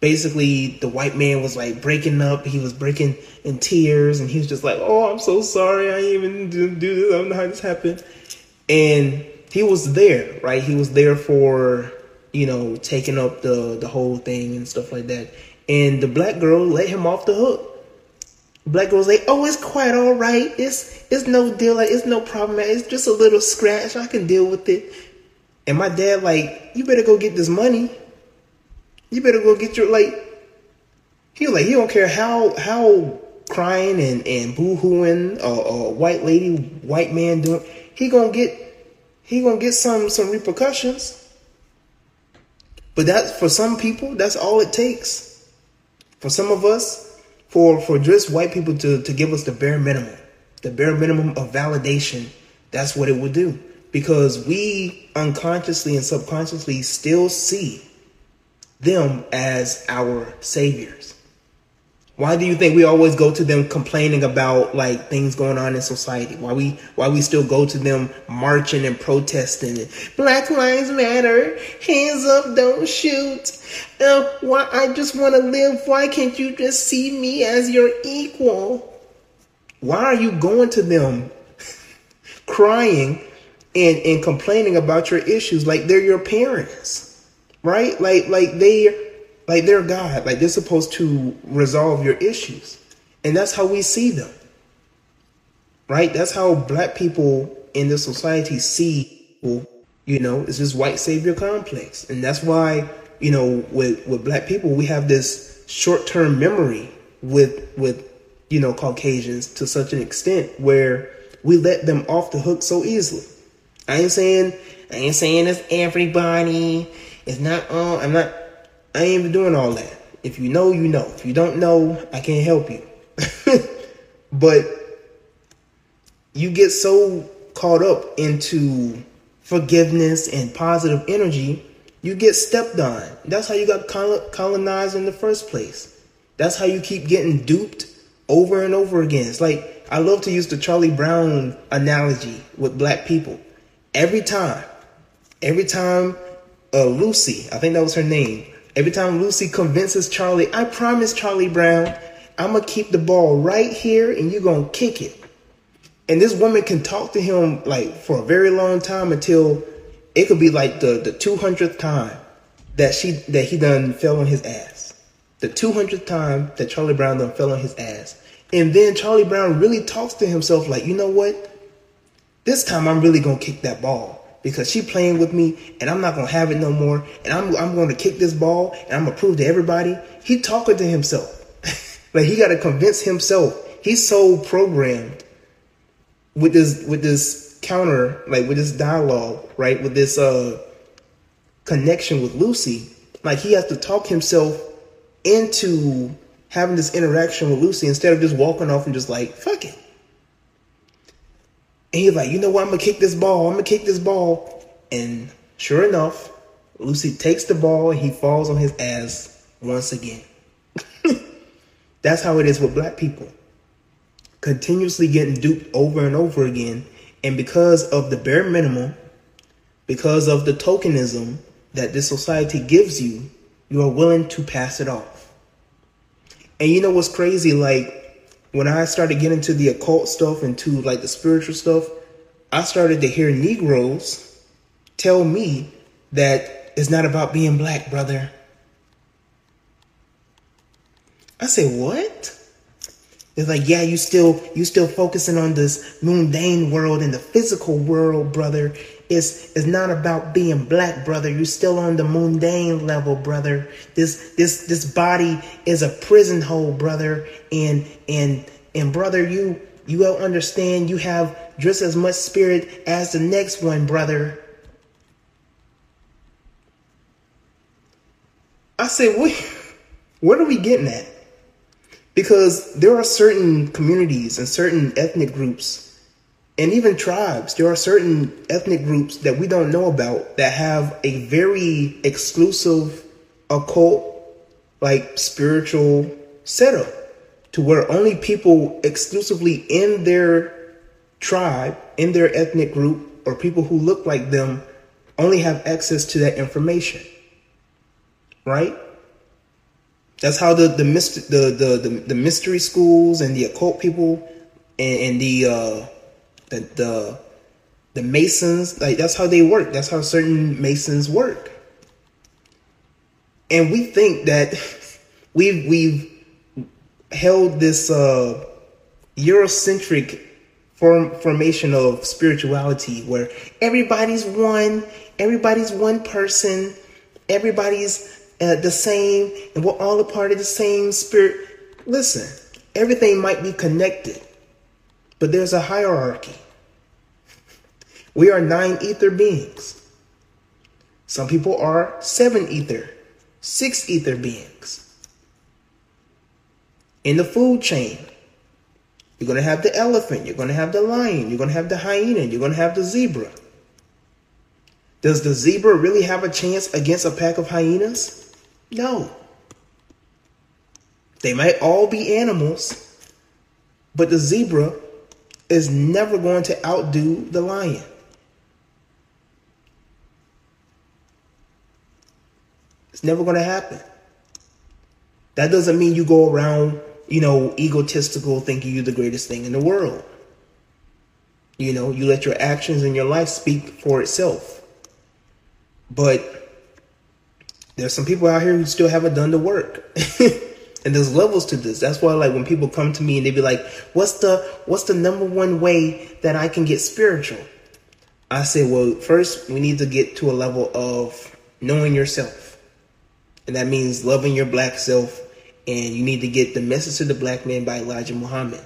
basically, the white man was like breaking up. He was breaking in tears, and he was just like, "Oh, I'm so sorry. I even didn't do this. I don't know how this happened." And he was there, right? He was there for you know taking up the the whole thing and stuff like that. And the black girl let him off the hook. Black girl's like, "Oh, it's quite all right. It's it's no deal. Like it's no problem. Man. It's just a little scratch. I can deal with it." And my dad like, "You better go get this money. You better go get your like." He was like, he don't care how how crying and and boo-hooing a, a white lady, white man doing. He gonna get he gonna get some some repercussions. But that for some people, that's all it takes. For some of us, for for just white people to to give us the bare minimum, the bare minimum of validation, that's what it would do. Because we unconsciously and subconsciously still see them as our saviors. Why do you think we always go to them complaining about like things going on in society? Why we why we still go to them marching and protesting? Black lives matter. Hands up, don't shoot. Uh, why I just want to live. Why can't you just see me as your equal? Why are you going to them crying and and complaining about your issues like they're your parents? Right? Like like they like they're God. Like they're supposed to resolve your issues. And that's how we see them. Right? That's how black people in this society see you know, it's this white savior complex. And that's why, you know, with, with black people, we have this short term memory with with, you know, Caucasians to such an extent where we let them off the hook so easily. I ain't saying I ain't saying it's everybody. It's not all I'm not I ain't even doing all that. If you know, you know. If you don't know, I can't help you. but you get so caught up into forgiveness and positive energy, you get stepped on. That's how you got colonized in the first place. That's how you keep getting duped over and over again. It's like I love to use the Charlie Brown analogy with black people. Every time, every time uh, Lucy, I think that was her name, Every time Lucy convinces Charlie, I promise Charlie Brown, I'm gonna keep the ball right here and you're gonna kick it. And this woman can talk to him like for a very long time until it could be like the the 200th time that she that he done fell on his ass. The 200th time that Charlie Brown done fell on his ass. And then Charlie Brown really talks to himself like, you know what? This time I'm really gonna kick that ball because she playing with me and I'm not gonna have it no more and I'm I'm gonna kick this ball and I'm gonna prove to everybody. He talking to himself. like he gotta convince himself. He's so programmed with this with this counter, like with this dialogue, right? With this uh connection with Lucy. Like he has to talk himself into having this interaction with Lucy instead of just walking off and just like, fuck it. And he's like, you know what? I'm gonna kick this ball. I'm gonna kick this ball. And sure enough, Lucy takes the ball he falls on his ass once again. That's how it is with black people. Continuously getting duped over and over again. And because of the bare minimum, because of the tokenism that this society gives you, you are willing to pass it off. And you know what's crazy? Like, when I started getting into the occult stuff and to like the spiritual stuff, I started to hear Negroes tell me that it's not about being black, brother. I say, what? It's like, yeah, you still you still focusing on this mundane world and the physical world, brother. It's it's not about being black, brother. You're still on the mundane level, brother. This this this body is a prison hole, brother. And and and brother, you you will understand you have just as much spirit as the next one, brother. I say, what what are we getting at? Because there are certain communities and certain ethnic groups and even tribes. There are certain ethnic groups that we don't know about that have a very exclusive occult, like spiritual setup to where only people exclusively in their tribe, in their ethnic group, or people who look like them only have access to that information. Right? That's how the the, myst- the, the, the, the mystery schools and the occult people and, and the, uh, the the the masons like that's how they work. That's how certain masons work. And we think that we've we've held this uh, Eurocentric form, formation of spirituality where everybody's one, everybody's one person, everybody's uh, the same, and we're all a part of the same spirit. Listen, everything might be connected, but there's a hierarchy. We are nine ether beings. Some people are seven ether, six ether beings. In the food chain, you're going to have the elephant, you're going to have the lion, you're going to have the hyena, you're going to have the zebra. Does the zebra really have a chance against a pack of hyenas? No. They might all be animals, but the zebra is never going to outdo the lion. It's never going to happen. That doesn't mean you go around, you know, egotistical, thinking you're the greatest thing in the world. You know, you let your actions and your life speak for itself. But there's some people out here who still haven't done the work. and there's levels to this. That's why like when people come to me and they be like, "What's the what's the number one way that I can get spiritual?" I say, "Well, first we need to get to a level of knowing yourself." And that means loving your black self. And you need to get the message to the black man by Elijah Muhammad.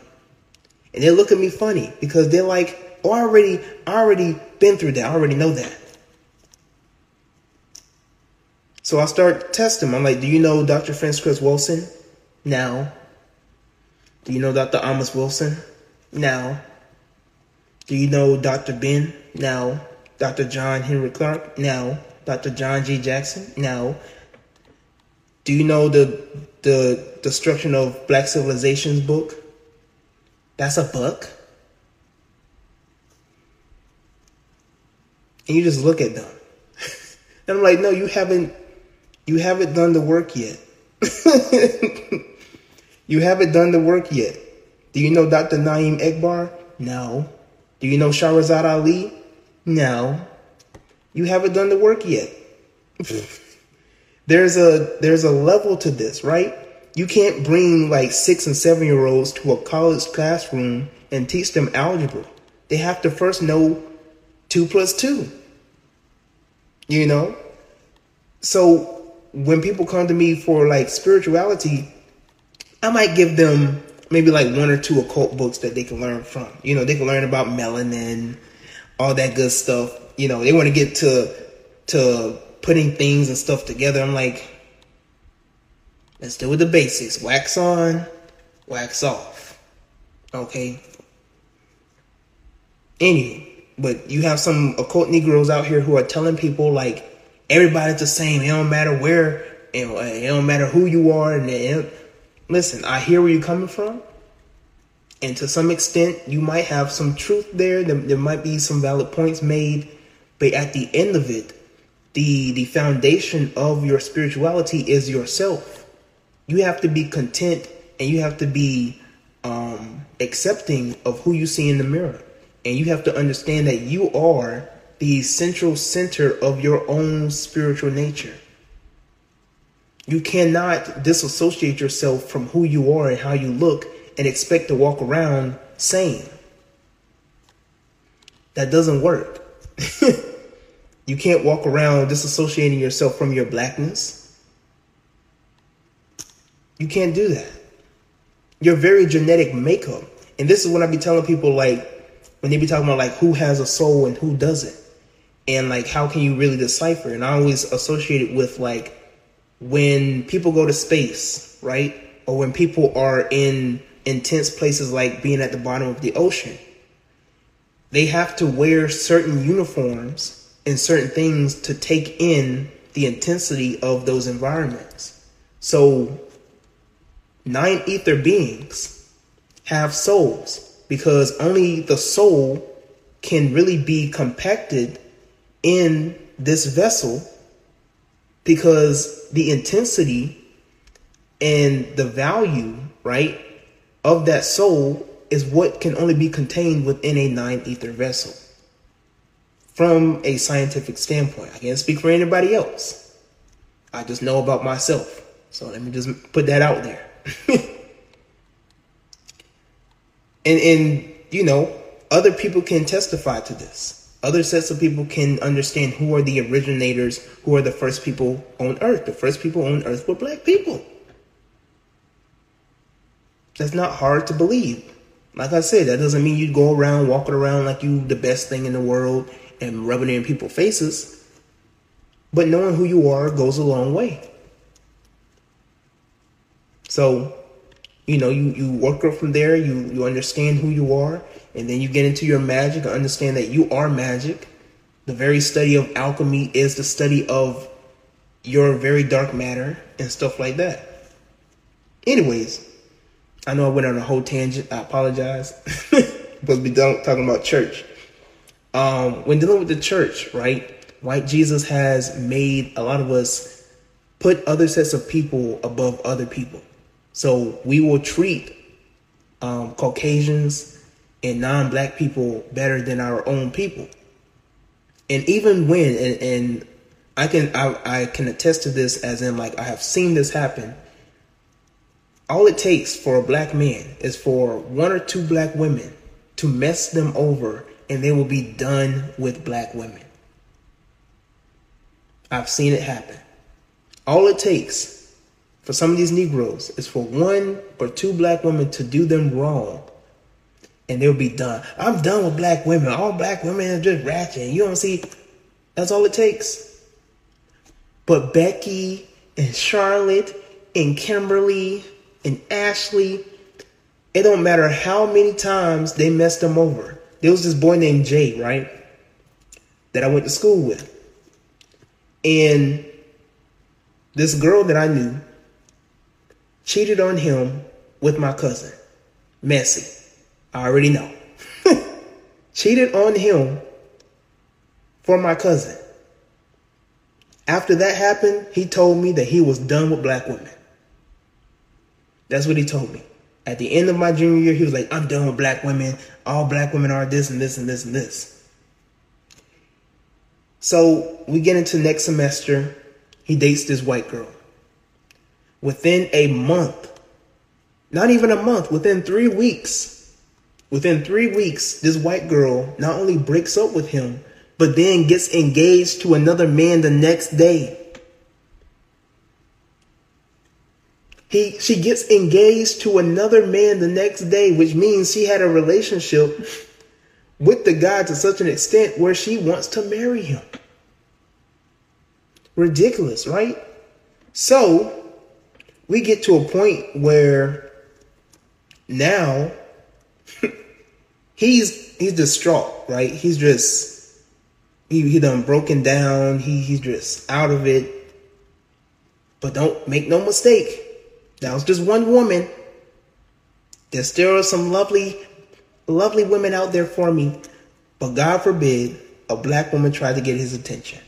And they look at me funny because they're like, oh, I already, I already been through that. I already know that. So I start testing. Them. I'm like, do you know Dr. Frances Wilson? Now. Do you know Dr. Amos Wilson? Now. Do you know Dr. Ben? Now. Dr. John Henrik Clarke? Now. Dr. John G. Jackson? Now. Do you know the the destruction of black civilizations book? That's a book. And you just look at them. and I'm like, no, you haven't you haven't done the work yet. you haven't done the work yet. Do you know Dr. Na'im Akbar? No. Do you know Shahrazad Ali? No. You haven't done the work yet. There's a there's a level to this, right? You can't bring like six and seven year olds to a college classroom and teach them algebra. They have to first know two plus two. You know? So when people come to me for like spirituality, I might give them maybe like one or two occult books that they can learn from. You know, they can learn about melanin, all that good stuff. You know, they want to get to to putting things and stuff together. I'm like, let's do with the basics. Wax on, wax off. Okay. Anyway, but you have some occult Negroes out here who are telling people like everybody's the same. It don't matter where, it don't matter who you are. And listen, I hear where you're coming from, and to some extent, you might have some truth there. There, there might be some valid points made, but at the end of it, the the foundation of your spirituality is yourself. You have to be content and you have to be um, accepting of who you see in the mirror, and you have to understand that you are the central center of your own spiritual nature. You cannot disassociate yourself from who you are and how you look and expect to walk around sane. That doesn't work. You can't walk around disassociating yourself from your blackness. You can't do that. Your very genetic makeup. And this is when I be telling people like when they be talking about like who has a soul and who doesn't. And like how can you really decipher? And I always associate it with like when people go to space, right? Or when people are in intense places like being at the bottom of the ocean. They have to wear certain uniforms and certain things to take in the intensity of those environments. So nine ether beings have souls because only the soul can really be compacted in this vessel because the intensity and the value, right, of that soul is what can only be contained within a nine ether vessel. From a scientific standpoint, I can't speak for anybody else. I just know about myself. So let me just put that out there. and and you know, other people can testify to this. Other sets of people can understand who are the originators, who are the first people on earth. The first people on earth were black people. That's not hard to believe. Like I said, that doesn't mean you go around walking around like you the best thing in the world and rubbing it in people's faces. But knowing who you are goes a long way. So, you know, you, you work up from there, you, you understand who you are, and then you get into your magic and understand that you are magic. The very study of alchemy is the study of your very dark matter and stuff like that. Anyways, I know I went on a whole tangent. I apologize. but we done talking about church. Um, when dealing with the church, right? White Jesus has made a lot of us put other sets of people above other people. So we will treat um, Caucasians and non-black people better than our own people. And even when, and, and I can I, I can attest to this as in like I have seen this happen all it takes for a black man is for one or two black women to mess them over and they will be done with black women. I've seen it happen. All it takes for some of these Negroes is for one or two black women to do them wrong and they'll be done. I'm done with black women. All black women are just ratchet. You don't see, that's all it takes. But Becky and Charlotte and Kimberly and Ashley, it don't matter how many times they messed them over. There was this boy named Jay, right? That I went to school with. And this girl that I knew cheated on him with my cousin, Messi. I already know. cheated on him for my cousin. After that happened, he told me that he was done with black women. That's what he told me. At the end of my junior year, he was like, I'm done with black women. All black women are this and this and this and this. So we get into next semester. He dates this white girl. Within a month, not even a month, within three weeks, within three weeks, this white girl not only breaks up with him, but then gets engaged to another man the next day. He, she gets engaged to another man the next day, which means she had a relationship with the guy to such an extent where she wants to marry him. Ridiculous, right? So we get to a point where now he's he's distraught, right? He's just he he done broken down. He he's just out of it. But don't make no mistake. That was just one woman. There's still some lovely, lovely women out there for me. But God forbid a black woman tried to get his attention.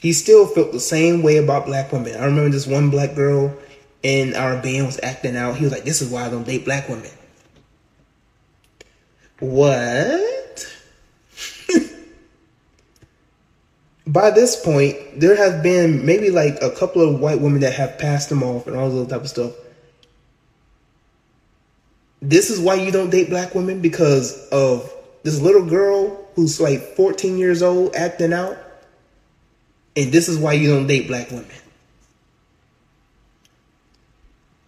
He still felt the same way about black women. I remember this one black girl in our band was acting out. He was like, This is why I don't date black women. What? by this point, there have been maybe like a couple of white women that have passed him off and all those type of stuff. This is why you don't date black women because of this little girl who's like 14 years old acting out. And this is why you don't date black women.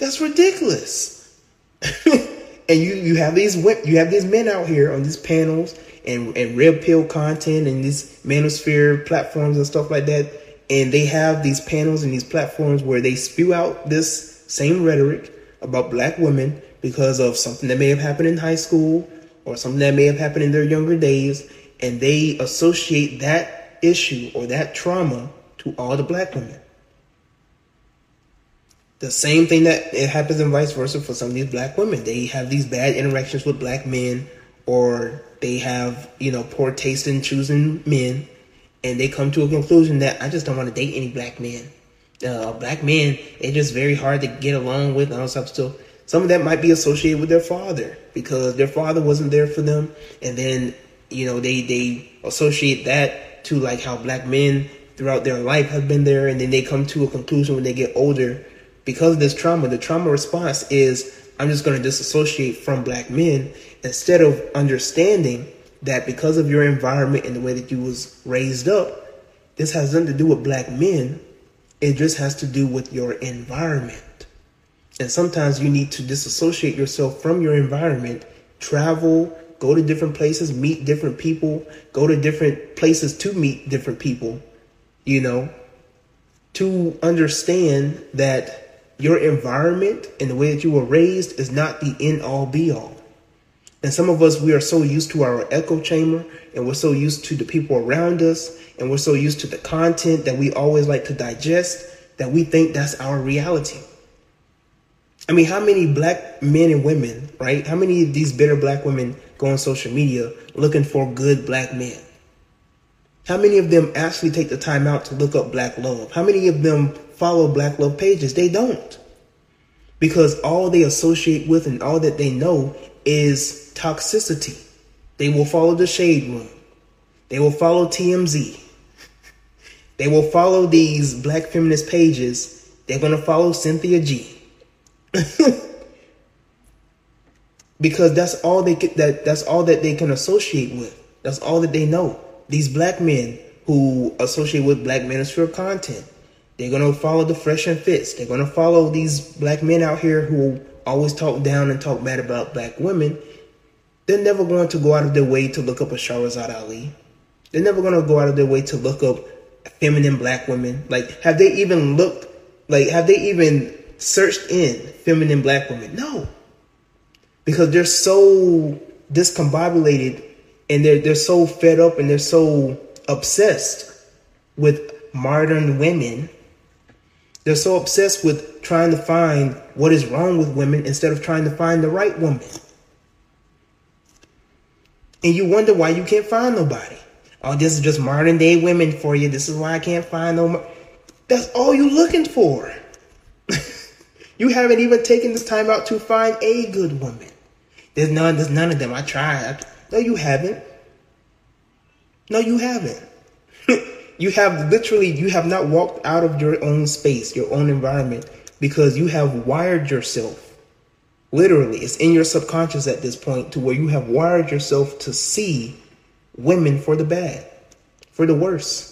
That's ridiculous. and you you have these you have these men out here on these panels and, and red pill content and these manosphere platforms and stuff like that. And they have these panels and these platforms where they spew out this same rhetoric about black women because of something that may have happened in high school or something that may have happened in their younger days. And they associate that issue or that trauma to all the black women. The same thing that it happens and vice versa for some of these black women. They have these bad interactions with black men, or they have you know poor taste in choosing men, and they come to a conclusion that I just don't want to date any black men. Uh, black men, it's just very hard to get along with and all stuff. So some of that might be associated with their father because their father wasn't there for them, and then you know they they associate that to like how black men throughout their life have been there, and then they come to a conclusion when they get older because of this trauma. The trauma response is I'm just going to disassociate from black men instead of understanding that because of your environment and the way that you was raised up, this has nothing to do with black men. It just has to do with your environment. And sometimes you need to disassociate yourself from your environment, travel, go to different places, meet different people, go to different places to meet different people, you know, to understand that your environment and the way that you were raised is not the end all be all. And some of us, we are so used to our echo chamber and we're so used to the people around us and we're so used to the content that we always like to digest that we think that's our reality. I mean, how many black men and women, right? How many of these bitter black women go on social media looking for good black men? How many of them actually take the time out to look up black love? How many of them follow black love pages? They don't. Because all they associate with and all that they know is toxicity. They will follow the shade room. They will follow TMZ. They will follow these black feminist pages. They're going to follow Cynthia G. because that's all they get that that's all that they can associate with. That's all that they know. These black men who associate with black manosphere content, they're gonna follow the fresh and fits. They're gonna follow these black men out here who always talk down and talk bad about black women. They're never going to go out of their way to look up a Shahrazad Ali. They're never gonna go out of their way to look up feminine black women. Like, have they even looked? Like, have they even searched in feminine black women. No. Because they're so discombobulated and they're they're so fed up and they're so obsessed with modern women. They're so obsessed with trying to find what is wrong with women instead of trying to find the right woman. And you wonder why you can't find nobody. Oh, this is just modern day women for you. This is why I can't find no. Mo-. That's all you're looking for. You haven't even taken this time out to find a good woman. There's none. There's none of them. I tried. No, you haven't. No, you haven't. you have literally. You have not walked out of your own space, your own environment, because you have wired yourself. Literally, it's in your subconscious at this point to where you have wired yourself to see women for the bad, for the worse.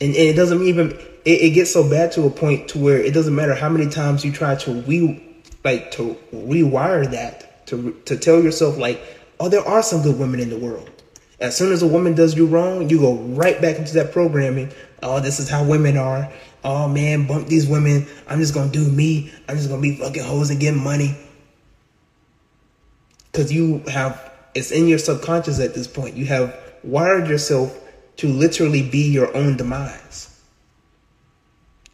And, and it doesn't even it, it gets so bad to a point to where it doesn't matter how many times you try to re like to rewire that to to tell yourself like, oh, there are some good women in the world. As soon as a woman does you wrong, you go right back into that programming. Oh, this is how women are. Oh man, bump these women. I'm just gonna do me. I'm just gonna be fucking hoes and get money. Cause you have it's in your subconscious at this point. You have wired yourself to literally be your own demise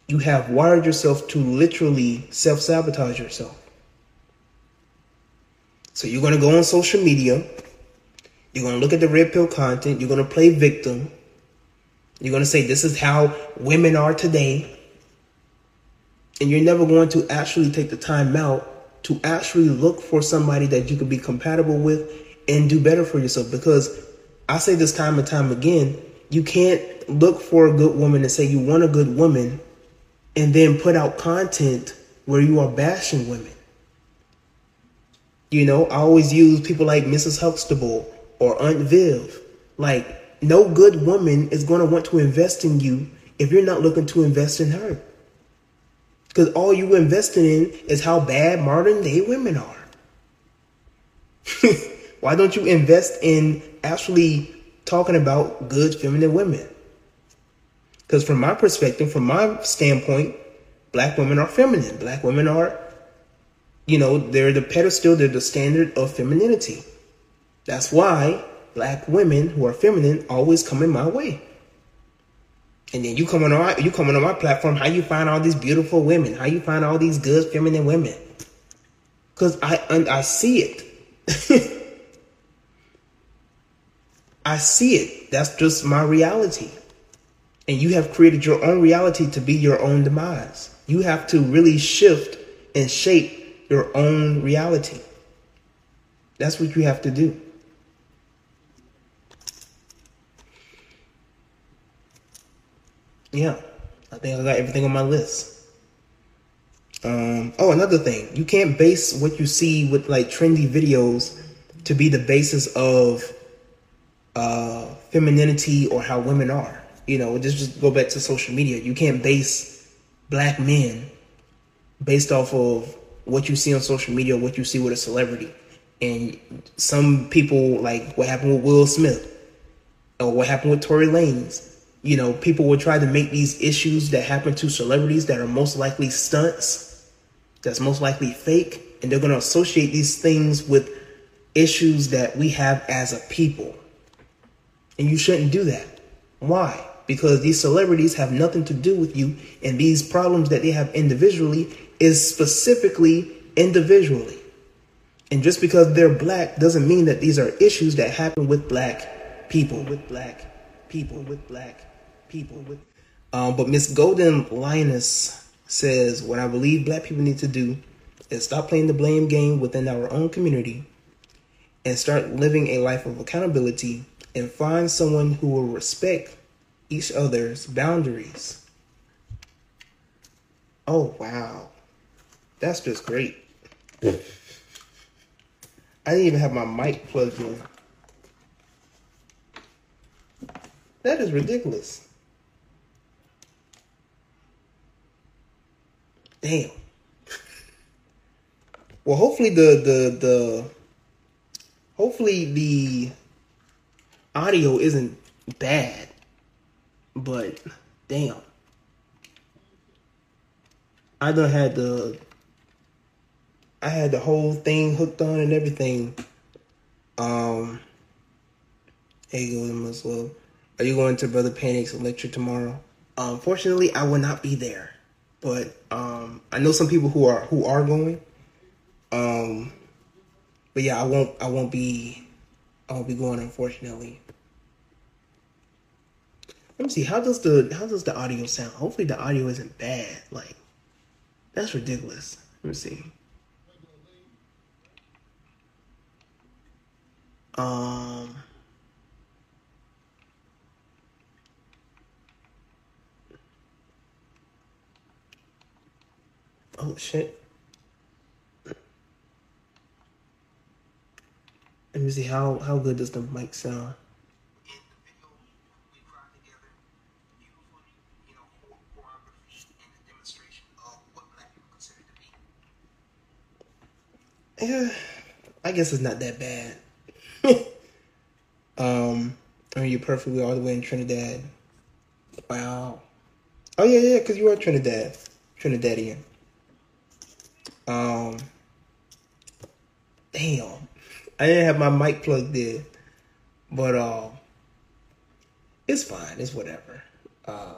you have wired yourself to literally self sabotage yourself. So you're to go on social media. You're going to look at the red pill content. You're going to play victim. You're going to say, this is how women are today. And you're never going to actually take the time out to actually look for somebody that you could be compatible with and do better for yourself. Because I say this time and time again, you can't look for a good woman and say you want a good woman and then put out content where you are bashing women. You know, I always use people like Mrs. Huxtable or Aunt Viv. Like, no good woman is going to want to invest in you if you're not looking to invest in her. Because all you investing in is how bad modern day women are. Why don't you invest in actually talking about good feminine women? Because from my perspective, from my standpoint, black women are feminine. Black women are, you know, they're the pedestal, they're the standard of femininity. That's why black women who are feminine always come in my way. And then you coming on my, you coming on my platform. How you find all these beautiful women? How you find all these good feminine women? Cause I I see it. I see it. That's just my reality. And you have created your own reality to be your own demise. You have to really shift and shape your own reality. That's what you have to do. Yeah, I think I got everything on my list. Um, oh, another thing, you can't base what you see with like trendy videos to be the basis of uh, femininity or how women are. You know, just just go back to social media. You can't base black men based off of what you see on social media, or what you see with a celebrity. And some people like what happened with Will Smith or what happened with Tory Lanez. You know, people will try to make these issues that happen to celebrities that are most likely stunts, that's most likely fake, and they're going to associate these things with issues that we have as a people. And you shouldn't do that. Why? Because these celebrities have nothing to do with you, and these problems that they have individually is specifically individually. And just because they're black doesn't mean that these are issues that happen with black people, with black people, with black people. With um, but Miss Golden Lioness says, "What I believe black people need to do is stop playing the blame game within our own community and start living a life of accountability and find someone who will respect each other's boundaries. Oh, wow. That's just great. I didn't even have my mic plugged in. That is ridiculous. Damn. Well, hopefully the the the hopefully the audio isn't bad, but damn. I done had the I had the whole thing hooked on and everything. Um Hey go Muslim. Are you going to Brother Panic's lecture tomorrow? Unfortunately, I will not be there. But um I know some people who are who are going. Um but yeah, I won't I won't be I won't be going unfortunately. Let me see. How does the how does the audio sound? Hopefully the audio isn't bad. Like that's ridiculous. Let me see. Um. Oh shit. Let me see how how good does the mic sound. Yeah, I guess it's not that bad. um, I mean, you're perfectly all the way in Trinidad. Wow. Oh yeah, yeah, because you are Trinidad, Trinidadian. Um, damn, I didn't have my mic plugged in, but uh, it's fine. It's whatever. Uh,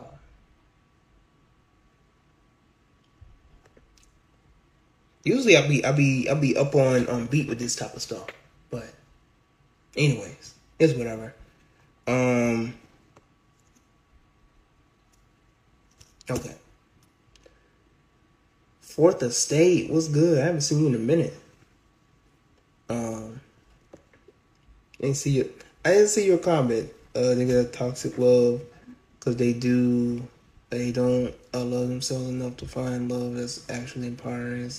Usually I'll be I'll be I'll be up on on beat with this type of stuff. But anyways, it's whatever. Um Okay. Fourth Estate, what's good? I haven't seen you in a minute. Um didn't see you I didn't see your comment. Uh nigga toxic love because they do they don't uh, love themselves enough to find love that's actually empowering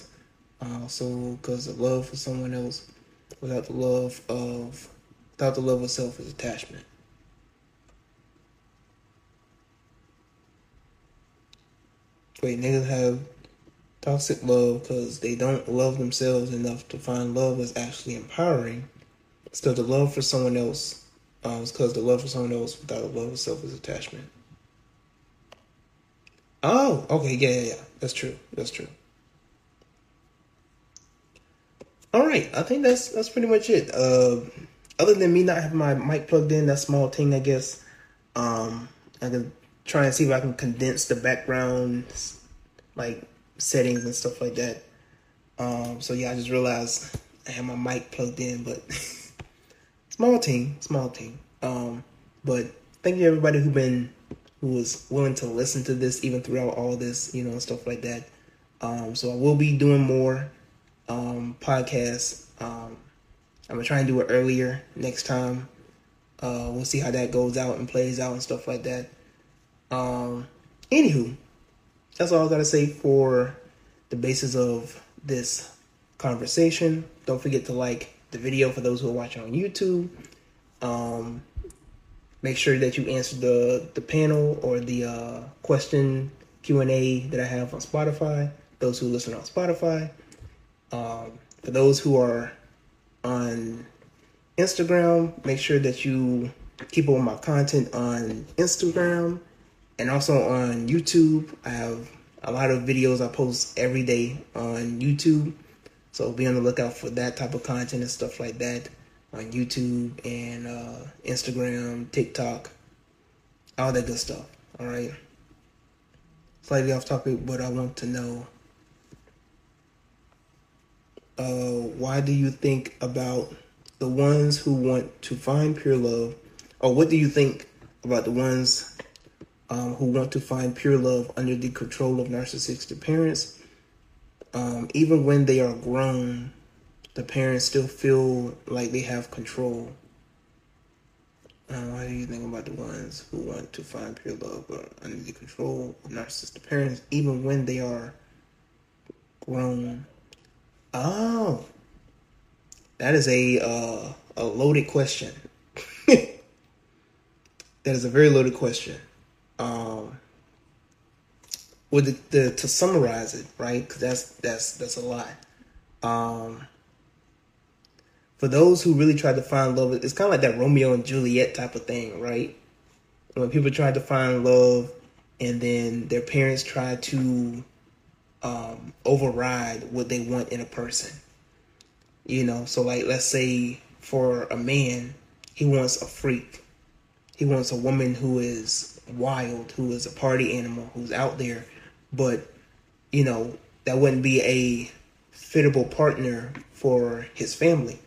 also because the love for someone else without the love of without the love of self is attachment. Wait, niggas have toxic love because they don't love themselves enough to find love is actually empowering. Instead, the love for someone else is because the love for someone else without the love of self is attachment. Oh, okay, yeah, yeah, yeah. That's true. That's true. All right, I think that's that's pretty much it. Uh, other than me not having my mic plugged in, that small thing, I guess. Um, I can try and see if I can condense the background like settings and stuff like that. Um, so yeah, I just realized I had my mic plugged in, but small team, small team. Um, but thank you everybody who been who was willing to listen to this even throughout all this, you know, and stuff like that. Um, so I will be doing more um, podcasts. Um, I'm gonna try and do it earlier next time. Uh, we'll see how that goes out and plays out and stuff like that. Um, anywho, that's all I gotta say for the basis of this conversation. Don't forget to like the video for those who are watching on YouTube. Um, make sure that you answer the the panel or the uh, question Q and A that I have on Spotify. Those who listen on Spotify. Um, for those who are on Instagram, make sure that you keep up with my content on Instagram and also on YouTube. I have a lot of videos I post every day on YouTube. So be on the lookout for that type of content and stuff like that on YouTube and uh, Instagram, TikTok, all that good stuff. All right. Slightly off topic, but I want to know uh, why do you think about the ones who want to find pure love, or what do you think about the ones um, who want to find pure love under the control of narcissistic parents? Um, even when they are grown, the parents still feel like they have control. Uh, what do you think about the ones who want to find pure love but under the control of narcissistic parents, even when they are grown? Oh, that is a uh, a loaded question. that is a very loaded question. Um, with the, the, to summarize it, right? Because that's that's that's a lot. Um, for those who really try to find love, it's kind of like that Romeo and Juliet type of thing, right? When people try to find love, and then their parents try to um, override what they want in a person. You know, so like let's say for a man, he wants a freak. He wants a woman who is wild, who is a party animal, who's out there, but you know, that wouldn't be a fittable partner for his family.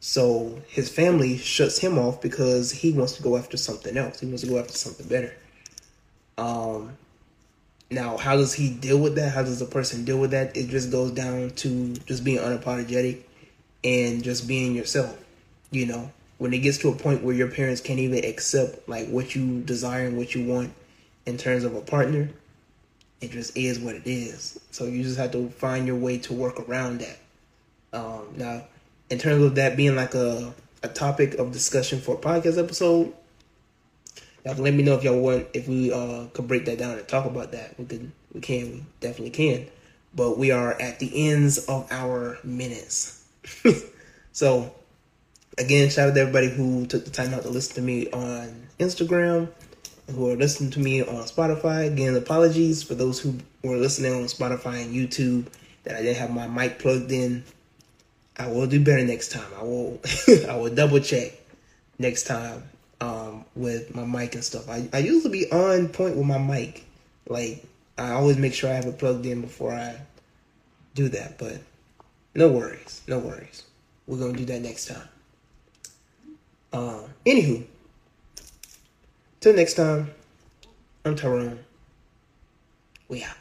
So his family shuts him off because he wants to go after something else. He wants to go after something better. Um, now, how does he deal with that? How does the person deal with that? It just goes down to just being unapologetic and just being yourself. You know, when it gets to a point where your parents can't even accept like what you desire and what you want in terms of a partner, it just is what it is. So you just have to find your way to work around that. Um, now, in terms of that being like a a topic of discussion for a podcast episode, y'all can let me know if y'all want if we uh could break that down and talk about that. We can we can we definitely can. But we are at the ends of our minutes. so again, shout out to everybody who took the time out to listen to me on Instagram who are listening to me on Spotify. Again, apologies for those who were listening on Spotify and YouTube that I didn't have my mic plugged in. I will do better next time. I will I will double check next time um, with my mic and stuff. I, I usually be on point with my mic. Like I always make sure I have it plugged in before I do that. But no worries, no worries. We're gonna do that next time. Um, anywho, till next time, I'm Tyrone. We out.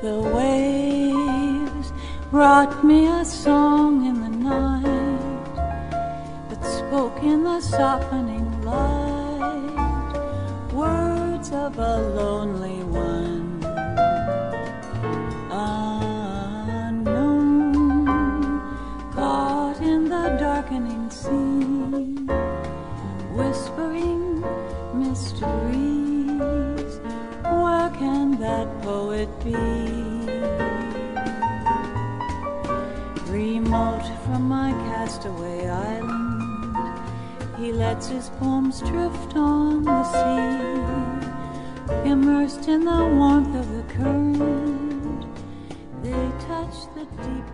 The waves brought me a song in the night that spoke in the softening light, words of a lonely one. Whispering mysteries. Where can that poet be? Remote from my castaway island, he lets his poems drift on the sea. Immersed in the warmth of the current, they touch the deep